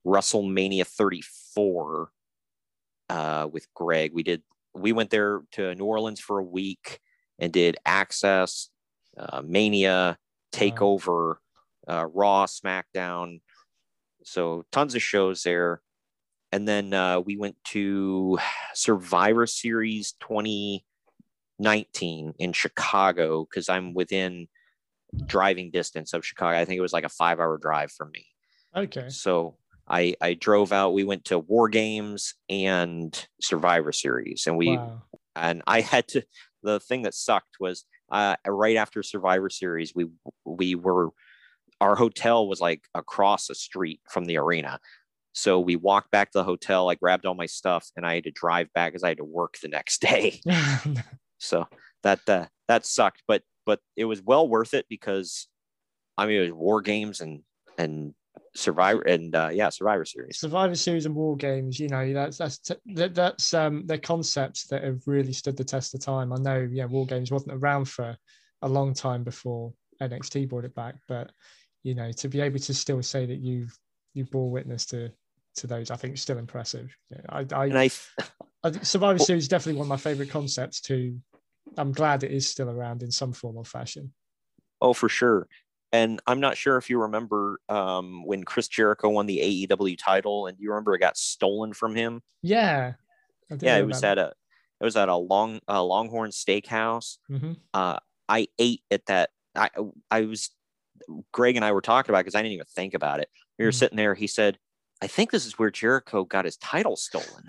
WrestleMania 34 uh, with Greg. We did we went there to New Orleans for a week and did Access, uh, Mania, Takeover, uh, Raw, SmackDown. So tons of shows there. And then uh, we went to Survivor Series 2019 in Chicago because I'm within driving distance of Chicago. I think it was like a five hour drive from me. Okay. So I I drove out. We went to War Games and Survivor Series, and we wow. and I had to. The thing that sucked was uh, right after Survivor Series, we we were our hotel was like across the street from the arena. So we walked back to the hotel. I grabbed all my stuff, and I had to drive back because I had to work the next (laughs) day. (laughs) so that uh, that sucked, but but it was well worth it because I mean it was War Games and and Survivor and uh, yeah Survivor Series. Survivor Series and War Games, you know, that's that's that, that's um they're concepts that have really stood the test of time. I know, yeah, War Games wasn't around for a long time before NXT brought it back, but you know, to be able to still say that you've you bore witness to to those, I think still impressive. I, I, I I Survivor Series is definitely one of my favorite concepts. To I'm glad it is still around in some form or fashion. Oh, for sure. And I'm not sure if you remember um, when Chris Jericho won the AEW title, and you remember it got stolen from him. Yeah, Yeah, it was at a it was at a long uh, Longhorn Steakhouse. Mhm. Uh, I ate at that. I I was Greg and I were talking about because I didn't even think about it. We were Mhm. sitting there. He said, "I think this is where Jericho got his title stolen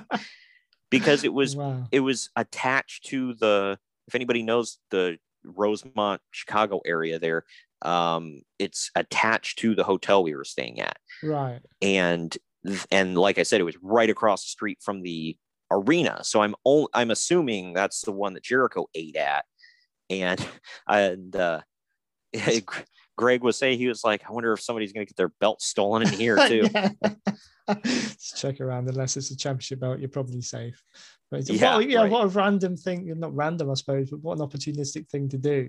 (laughs) because it was wow. it was attached to the if anybody knows the rosemont chicago area there um it's attached to the hotel we were staying at Right. and and like i said it was right across the street from the arena so i'm only i'm assuming that's the one that jericho ate at and (laughs) and uh (laughs) greg was saying he was like i wonder if somebody's going to get their belt stolen in here (laughs) too Just check around. Unless it's a championship belt, you're probably safe. But it's- Yeah, what, yeah, right. what a random thing. Not random, I suppose, but what an opportunistic thing to do.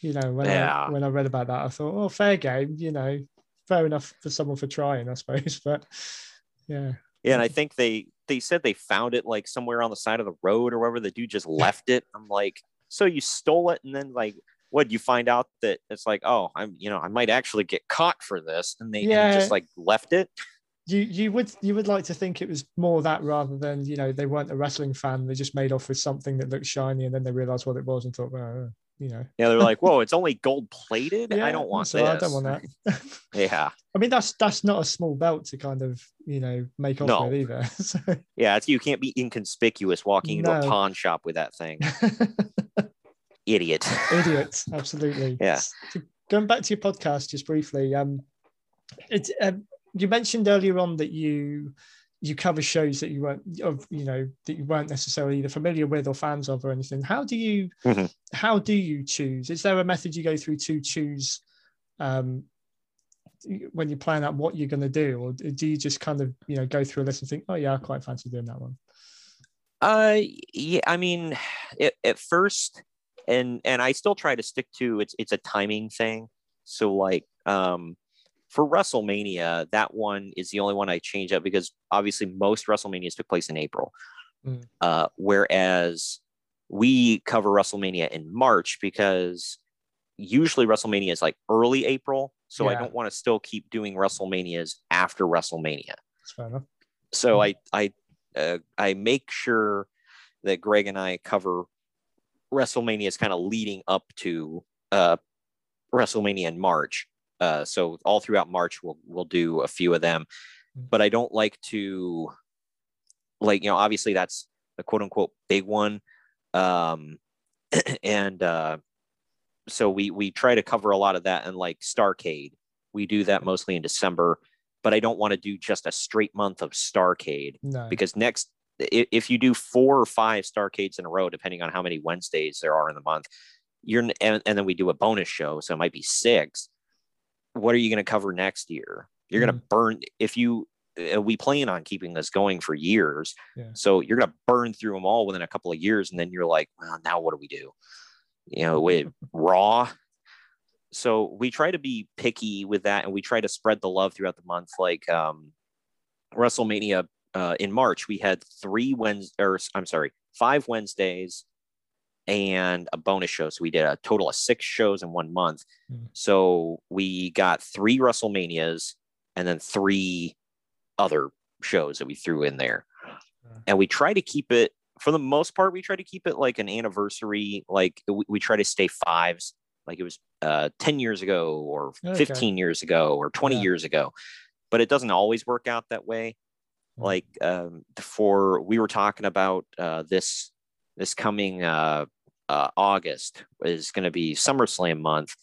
You know, when Yeah. I when I read about that, I thought, oh, fair game. You know, fair enough for someone for trying, I suppose. (laughs) But yeah, Yeah, and I think they they said they found it like somewhere on the side of the road or wherever the dude just left it. I'm like, so you stole it and then like what you find out that it's like, oh, I'm you know, I might actually get caught for this. And they and just like left it. you you would you would like to think it was more that rather than you know they weren't a wrestling fan. They just made off with something that looked shiny, and then they realized what it was and thought, well, you know, Yeah, they're like, whoa, (laughs) it's only gold plated. yeah, I don't want so this. I don't want that. (laughs) Yeah. I mean, that's that's not a small belt to kind of you know make off No. with either. (laughs) So, Yeah, it's you can't be inconspicuous walking into a pawn shop with that thing. Idiot. (laughs) idiot, absolutely. Yeah. So going back to your podcast just briefly, um, it's um, you mentioned earlier on that you you cover shows that you weren't of you know that you weren't necessarily either familiar with or fans of or anything. How do you Mhm. how do you choose? Is there a method you go through to choose? Um, when you plan out what you're going to do, or do you just kind of you know go through a list and think, oh yeah, I quite fancy doing that one? Uh, yeah. I mean, (sighs) at, at first, and and I still try to stick to it's it's a timing thing. So like, um, for WrestleMania, that one is the only one I change up because obviously most WrestleManias took place in April, Mm. uh, whereas we cover WrestleMania in March because usually WrestleMania is like early April. So I don't want to still keep doing WrestleManias after WrestleMania That's fair enough. so Mhm. I I uh, I make sure that Greg and I cover WrestleMania is kind of leading up to uh, WrestleMania in March. Uh, so all throughout March we'll we'll do a few of them, Mhm. but I don't like to like you know obviously that's the quote unquote big one, um, (clears throat) and uh, so we we try to cover a lot of that and like Starcade we do that mostly in December but I don't want to do just a straight month of Starcade No. because next if you do four or five Starcades in a row, depending on how many Wednesdays there are in the month, you're and, and then we do a bonus show, so it might be six. What are you going to cover next year? You're going to burn if you. uh, We plan on keeping this going for years, Yeah. so you're going to burn through them all within a couple of years, and then you're like, well, now what do we do? You know, with (laughs) Raw, so we try to be picky with that and we try to spread the love throughout the month like um wrestlemania uh, in march we had three wednesdays or i'm sorry five wednesdays and a bonus show so we did a total of six shows in one month Mm. so we got three wrestlemanias and then three other shows that we threw in there and we try to keep it for the most part we try to keep it like an anniversary like we, we try to stay fives like it was uh 10 years ago or Okay. 15 years ago or 20 Yeah. years ago but it doesn't always work out that way. Like um, for we were talking about uh, this this coming uh, uh, August is going to be SummerSlam month,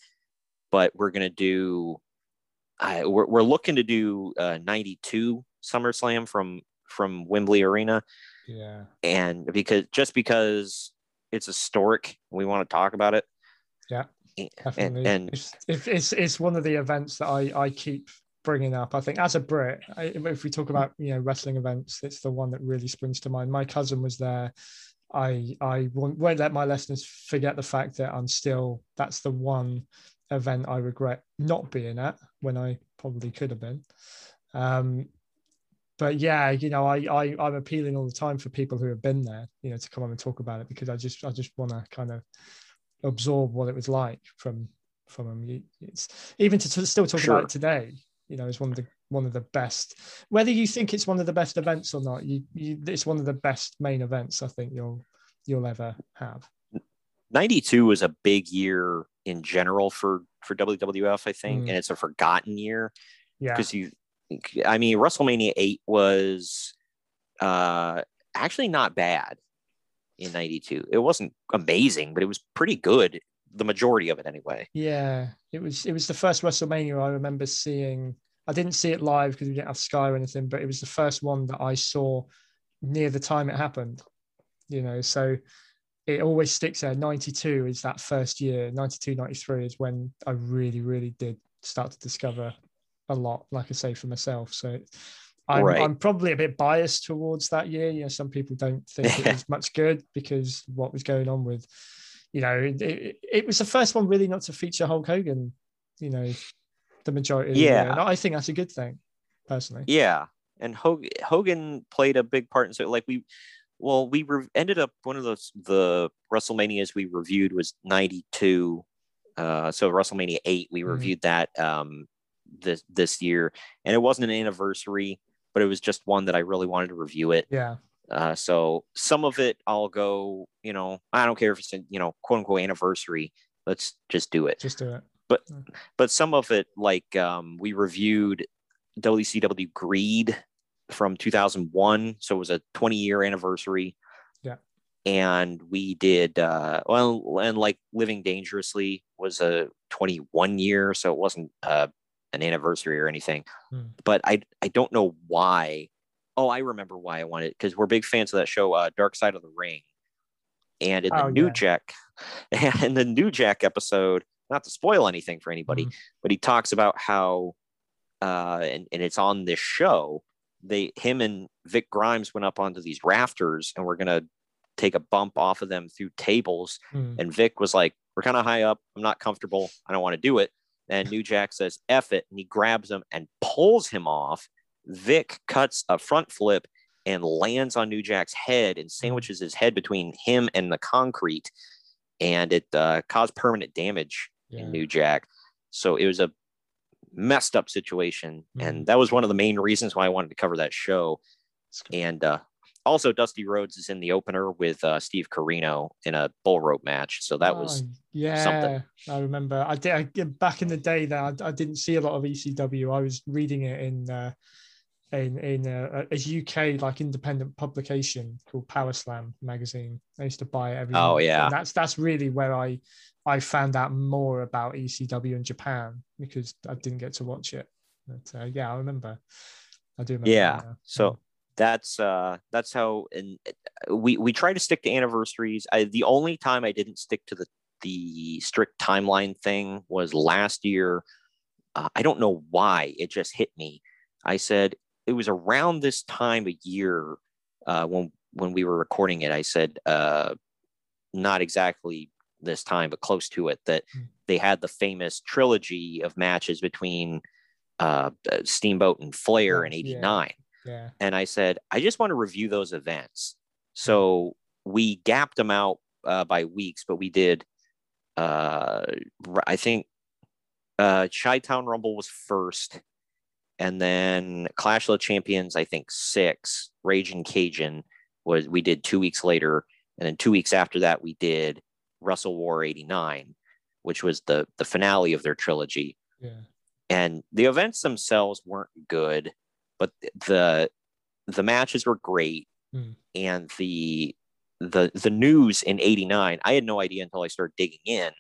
but we're going to do I, we're, we're looking to do uh, 92 SummerSlam from from Wembley Arena, Yeah. and because just because it's historic, we want to talk about it. Yeah, and, Definitely. and it's, it's it's one of the events that I I keep bringing up. I think as a Brit, I, if we talk about you know wrestling events, it's the one that really springs to mind. My cousin was there. I I won't, won't let my listeners forget the fact that I'm still that's the one event I regret not being at when I probably could have been. Um, but yeah, you know, I, I I'm appealing all the time for people who have been there, you know, to come on and talk about it because I just I just want to kind of absorb what it was like from from them. It's even to, to still talk Sure. about it today. You know, it's one of the one of the best. Whether you think it's one of the best events or not, you, you it's one of the best main events I think you'll you'll ever have. 92 was a big year in general for for WWF, I think, Mm. and it's a forgotten year Yeah, because you, I mean, WrestleMania 8 was uh actually not bad in 92. It wasn't amazing, but it was pretty good. The majority of it, anyway. yeah. It was it was the first WrestleMania I remember seeing. I didn't see it live because we didn't have Sky or anything, but it was the first one that I saw near the time it happened. You know, so it always sticks there. 92 is that first year. 92, 93 is when I really, really did start to discover a lot, like I say, for myself. So I'm, Right. I'm probably a bit biased towards that year. You know, some people don't think it (laughs) was much good because what was going on with, you know, it, it, was the first one really not to feature Hulk Hogan, you know, the majority the Yeah. year. I think that's a good thing, personally. Yeah, and Hogan, Hogan played a big part in so like we, well, we re- ended up one of those the WrestleManias we reviewed was '92. Uh, so WrestleMania eight, we Mhm. reviewed that um, this this year, and it wasn't an anniversary, but it was just one that I really wanted to review it. Yeah. Uh, so some of it I'll go, you know, I don't care if it's a, you know, quote unquote anniversary. Let's just do it Just do it. but but some of it like um, we reviewed WCW Greed from 2001 so it was a 20 year anniversary Yeah. and we did uh well and like living dangerously was a 21 year so it wasn't uh an anniversary or anything Hmm. but i i don't know why oh i remember why i wanted because we're big fans of that show uh dark side of the ring and in the Oh, new yeah. jack (laughs) and the new jack episode not to spoil anything for anybody Mhm. but he talks about how uh and, and it's on this show they him and vic grimes went up onto these rafters and we're gonna take a bump off of them through tables Mm. and vic was like we're kind of high up i'm not comfortable i don't want to do it and new jack says F it and he grabs him and pulls him off vic cuts a front flip and lands on new jack's head and sandwiches his head between him and the concrete and it uh, caused permanent damage Yeah. in New Jack. So it was a messed up situation. Mhm. And that was one of the main reasons why I wanted to cover that show. And uh, also, Dusty Rhodes is in the opener with uh, Steve Corino in a bull rope match. So that was, Oh, yeah i remember i did I, back in the day that I, I didn't see a lot of ecw i was reading it in uh in in a, a uk like independent publication called power slam magazine. I used to buy it every Oh, month, yeah. and that's that's really where i i found out more about ecw in japan because i didn't get to watch it. But uh, yeah i remember. I do remember yeah. now. So that's uh that's how and uh, we we try to stick to anniversaries. I, the only time i didn't stick to the the strict timeline thing was last year. Uh, i don't know why. It just hit me. I said it was around this time of year uh when when we were recording it i said uh not exactly this time but close to it that Hmm. they had the famous trilogy of matches between uh steamboat and flair in Yeah, yeah. 89 yeah and I said, I just want to review those events. So we gapped them out uh, by weeks, but we did, uh, I think uh, Chi Town Rumble was first, and then Clash of the Champions, I think six. Raging Cajun was we did two weeks later, and then two weeks after that we did WrestleWar '89, which was the the finale of their trilogy yeah and the events themselves weren't good, but the the matches were great, Mm. and the the the news in '89. I had no idea until I started digging in,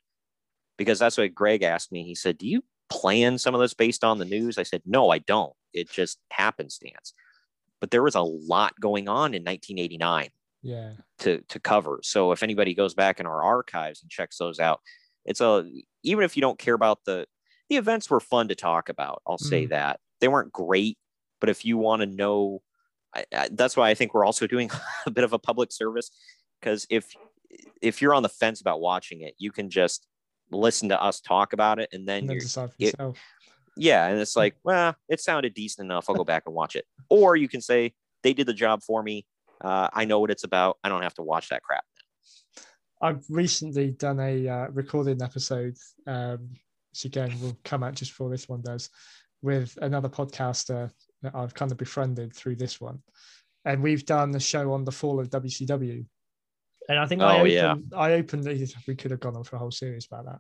because that's what Greg asked me. He said, "Do you plan some of this based on the news?" I said, "No, I don't. It just happenstance." But there was a lot going on in 1989 Yeah. to to cover. So if anybody goes back in our archives and checks those out, it's a even if you don't care about the the events were fun to talk about. I'll say Mm. that they weren't great, but if you want to know, I, I, that's why I think we're also (laughs) doing a bit of a public service because if if you're on the fence about watching it, you can just listen to us talk about it and then And then you're decide for it- yeah, and it's like, well, it sounded decent enough. I'll go back and watch it. Or you can say they did the job for me. Uh, I know what it's about. I don't have to watch that crap. I've recently done a uh, recording episode, um, which again will come out just before this one does, with another podcaster that I've kind of befriended through this one, and we've done the show on the fall of WCW. And I think I Oh, opened, yeah. I opened. (laughs) We could have gone on for a whole series about that.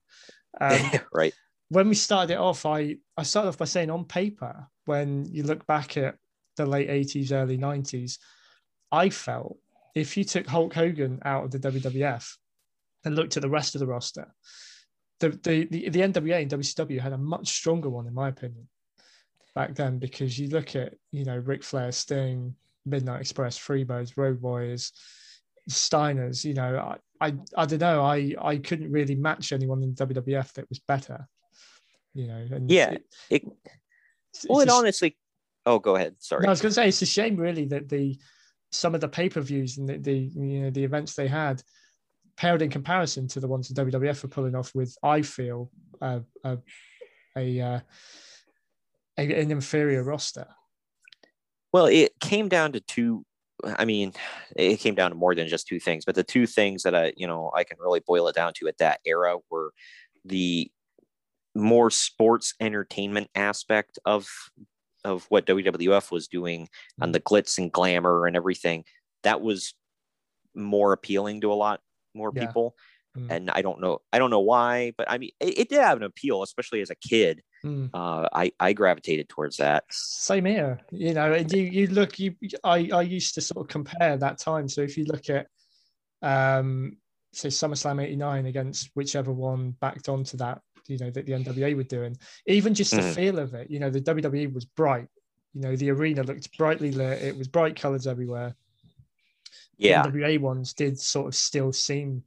Um, (laughs) right. when we started it off, I I started off by saying on paper, when you look back at the late 80s, early 90s, I felt if you took Hulk Hogan out of the WWF and looked at the rest of the roster, the the the, the NWA and WCW had a much stronger one, in my opinion, back then, because you look at, you know, Ric Flair, Sting, Midnight Express, Freebirds, Road Warriors, Steiners, you know, I, I I don't know, I I couldn't really match anyone in WWF that was better. You know, and Yeah, it- it- Well, it honestly. Oh, go ahead. Sorry. no, I was going to say it's a shame, really, that the some of the pay per views and the, the you know the events they had paled in comparison to the ones the WWF were pulling off with. I feel uh, a a, uh, a an inferior roster. Well, it came down to two. I mean, it came down to more than just two things, but the two things that I, you know, I can really boil it down to at that era were the more sports entertainment aspect of of what WWF was doing and mm-hmm. the glitz and glamour and everything. That was more appealing to a lot more Yeah. people. Mm. And I don't know, I don't know why, but I mean, it, it did have an appeal, especially as a kid. Mm. Uh, I I gravitated towards that. Same here, you know, and you you look you I I used to sort of compare that time. So if you look at um say SummerSlam 89 against whichever one backed onto that, you know, that the NWA were doing, even just the Mhm. feel of it, you know, the WWE was bright. You know, the arena looked brightly lit, it was bright colors everywhere. The Yeah. NWA ones did sort of still seem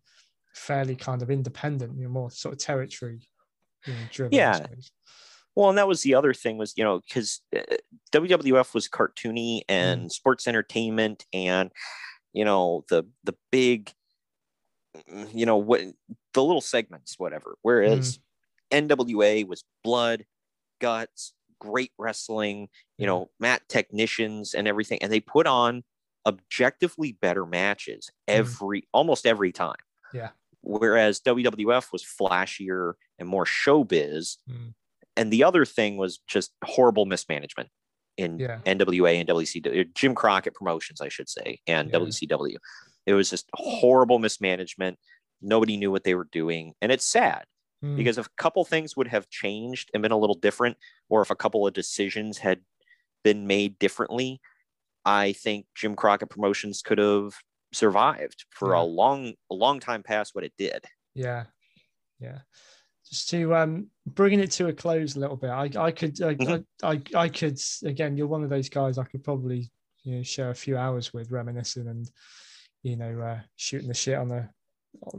fairly kind of independent, you know, more sort of territory you know, driven. Yeah. Well, and that was the other thing was, you know, because uh, WWF was cartoony and mm. sports entertainment and, you know, the the big, mm, you know, what the little segments, whatever. Whereas mm. NWA was blood, guts, great wrestling, you know, mat technicians and everything, and they put on objectively better matches mm. every almost every time. Yeah. Whereas WWF was flashier and more showbiz Mm. and the other thing was just horrible mismanagement in Yeah. NWA and WCW, Jim Crockett Promotions, I should say, and Yeah. WCW. It was just horrible mismanagement. Nobody knew what they were doing, and it's sad Mm. because if a couple things would have changed and been a little different, or if a couple of decisions had been made differently, I think Jim Crockett Promotions could have survived for Yeah. a long, a long time past what it did. Yeah, yeah. Just to um, bringing it to a close a little bit, I, I could, I, Mhm. I, I, I could again. You're one of those guys I could probably, you know, share a few hours with, reminiscing and, you know, uh, shooting the shit on the,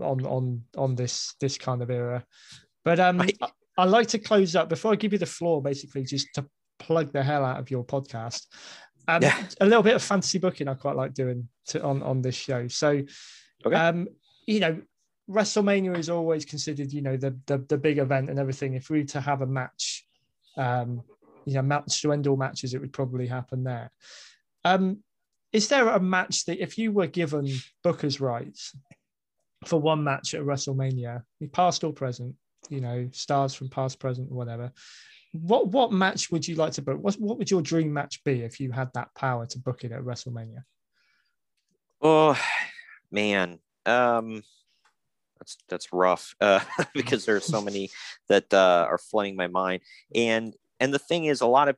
on on on this this kind of era. But um, I, I like to close up before I give you the floor, basically, just to plug the hell out of your podcast. Um, Yeah. a little bit of fantasy booking I quite like doing to, on on this show. So, Okay. um, you know, WrestleMania is always considered, you know, the the, the big event and everything. If we were to have a match, um, you know, match to end all matches, it would probably happen there. Um, is there a match that if you were given Booker's rights for one match at WrestleMania, past or present, you know, stars from past, present, whatever. What what match would you like to book? What what would your dream match be if you had that power to book it at WrestleMania? Oh man, um, that's that's rough uh, (laughs) because there are so many that uh, are flooding my mind. And and the thing is, a lot of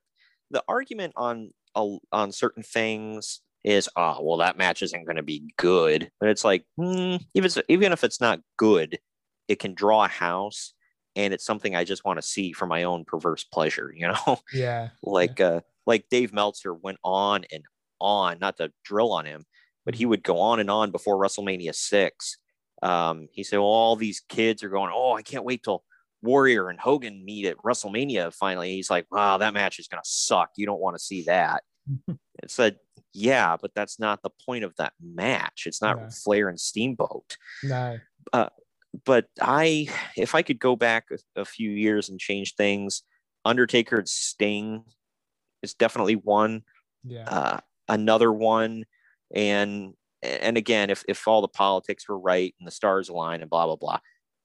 the argument on on certain things is, oh, well, that match isn't going to be good. But it's like, hmm, even even if it's not good, it can draw a house, and it's something I just want to see for my own perverse pleasure. You know? (laughs) Yeah. like yeah. uh, like Dave Meltzer went on and on, not to drill on him, but he would go on and on before WrestleMania six. Um, he said, well, all these kids are going, oh, I can't wait till Warrior and Hogan meet at WrestleMania finally. He's like, wow, that match is going to suck. You don't want to see that. (laughs) it said, yeah, but that's not the point of that match. It's not No. Flair and Steamboat. No. But I, if I could go back a, a few years and change things, Undertaker and Sting is definitely one. Yeah. Uh, another one, and and again, if if all the politics were right and the stars align and blah blah blah,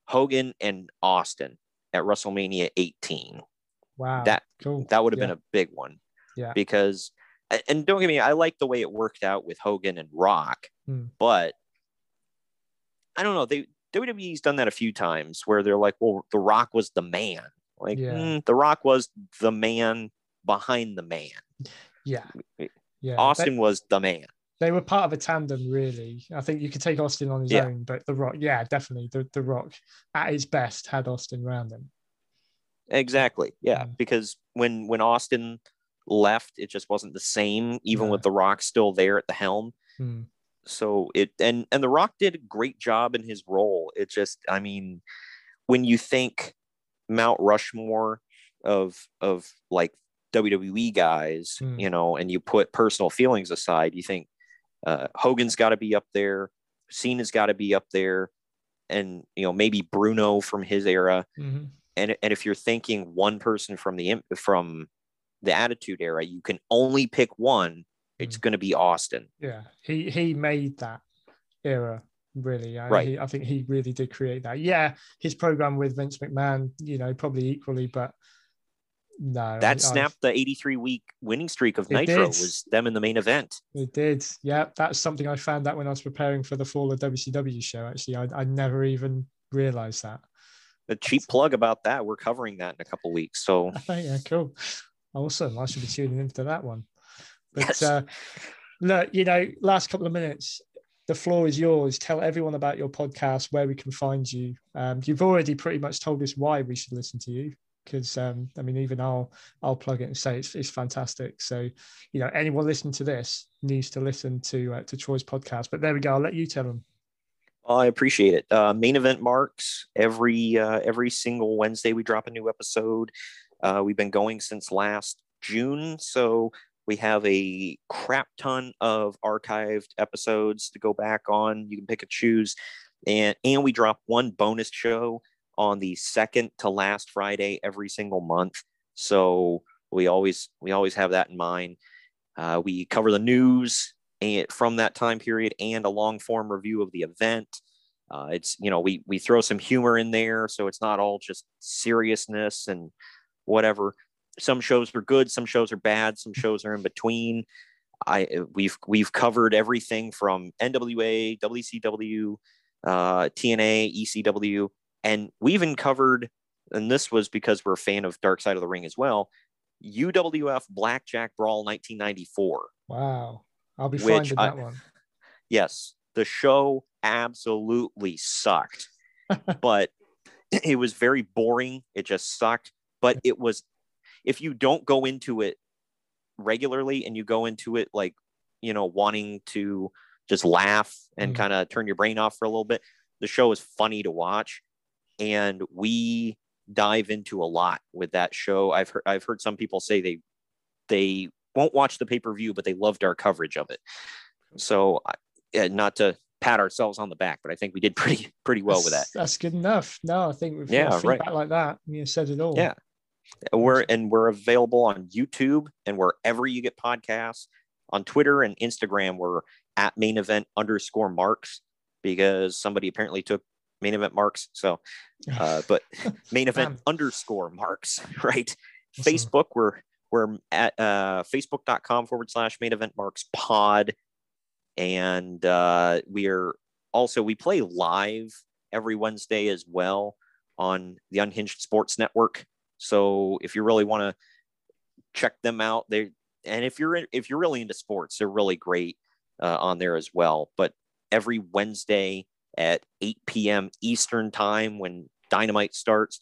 Hogan and Austin at WrestleMania 18. wow. that- cool. That would have Yeah. been a big one. Yeah. Because and don't get me, I like the way it worked out with Hogan and Rock, Hmm. but I don't know. They WWE's done that a few times where they're like, well, The Rock was the man. Like Yeah. mm, The Rock was the man behind the man. Yeah. Yeah. Austin was the man. They, were part of a tandem, really. I think you could take Austin on his Yeah. own, but The Rock, yeah, definitely. The, the Rock at his best had Austin around him. Exactly. Yeah, Mm. because when when Austin left, it just wasn't the same, even No. with The Rock still there at the helm. Hmm. So it and and The Rock did a great job in his role. It just, I mean, when you think Mount Rushmore of of like WWE guys, Mm. you know, and you put personal feelings aside, you think uh, Hogan's got to be up there, Cena's got to be up there, and you know maybe Bruno from his era Mhm. and and if you're thinking one person from the from the attitude era you can only pick one it's Mm. going to be austin Yeah. He he made that era, really. I, Right. he, I think he really did create that. Yeah. His program with Vince McMahon, you know, probably equally, but no. that I- snapped the 83 week winning streak of It nitro did. was them in the main event It did. Yeah, that's something I found out when I was preparing for the Fall of WCW show. Actually, I, I never even realized that. a cheap plug about that we're covering that in a couple weeks so Oh, (laughs) yeah, cool. Awesome. I should be tuning into that one. But Yes. uh, look, you know, last couple of minutes, the floor is yours. Tell everyone about your podcast, where we can find you. Um, you've already pretty much told us why we should listen to you. Because um, I mean, even I'll I'll plug it and say it's, it's fantastic. So, you know, anyone listening to this needs to listen to uh, to Troy's podcast. But there we go. I'll let you tell them. i appreciate it uh, main event marks every uh, every single wednesday we drop a new episode uh, we've been going since last june so we have a crap ton of archived episodes to go back on. You can pick and choose. And and we drop one bonus show on the second to last friday every single month. So we always we always have that in mind. Uh, we cover the news and from that time period and a long form review of the event. Uh, it's you know we we throw some humor in there. So it's not all just seriousness and whatever some shows are good some shows are bad some shows are in between. I we've we've covered everything from nwa wcw uh, tna ecw and we even covered and this was because we're a fan of dark side of the ring as well uwf blackjack brawl 1994 Wow, I'll be Which finding I- that one. yes the show absolutely sucked (laughs) but (clears throat) it was very boring. It just sucked but it was if you don't go into it regularly and you go into it like you know wanting to just laugh and Mm. kind of turn your brain off for a little bit the show is funny to watch and we dive into a lot with that show i've heard i've heard some people say they they won't watch the pay-per-view but they loved our coverage of it so not to pat ourselves on the back but i think we did (laughs) pretty pretty well with that That's- That's good enough. No, I think with Yeah, right. feedback like that, you said it all. Yeah. We're and we're available on youtube and wherever you get podcasts. On twitter and instagram we're at main event underscore marks because somebody apparently took main event marks. So uh, (laughs) but (laughs) main event underscore marks (laughs) right? Awesome. facebook we're we're at uh, facebook.com forward slash main event marks pod. And uh, we are also we play live every wednesday as well on the unhinged sports network so if you really want to check them out. They and if you're if you're really into sports, they're really great uh, on there as well. But every Wednesday at 8 p.m. Eastern time when Dynamite starts,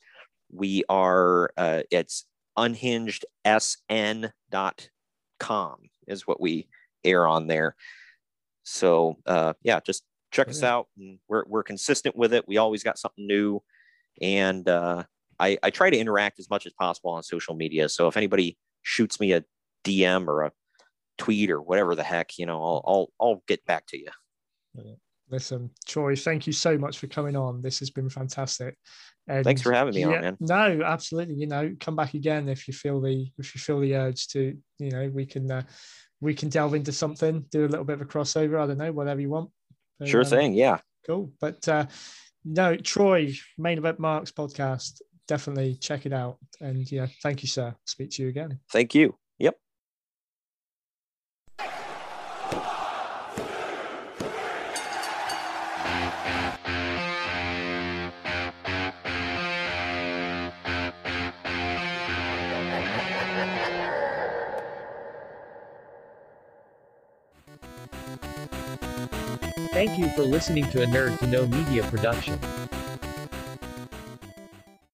we are uh, it's unhingedsn.com is what we air on there. So uh, yeah, just check us out. And we're we're consistent with it. We always got something new, and uh, I I try to interact as much as possible on social media. So if anybody shoots me a DM or a tweet or whatever the heck, you know, I'll I'll, I'll get back to you. Listen, Troy, thank you so much for coming on. This has been fantastic. And Thanks for having me yeah, on, man. No, absolutely. You know, come back again if you feel the if you feel the urge to. You know, we can uh, we can delve into something, do a little bit of a crossover. I don't know, whatever you want. But, sure um, thing. Yeah. Cool. But uh, no, Troy, main event marks podcast. Definitely check it out. And yeah, thank you, sir. Speak to you again. Thank you. Yep. Thank you for listening to a Nerd to Know Media production.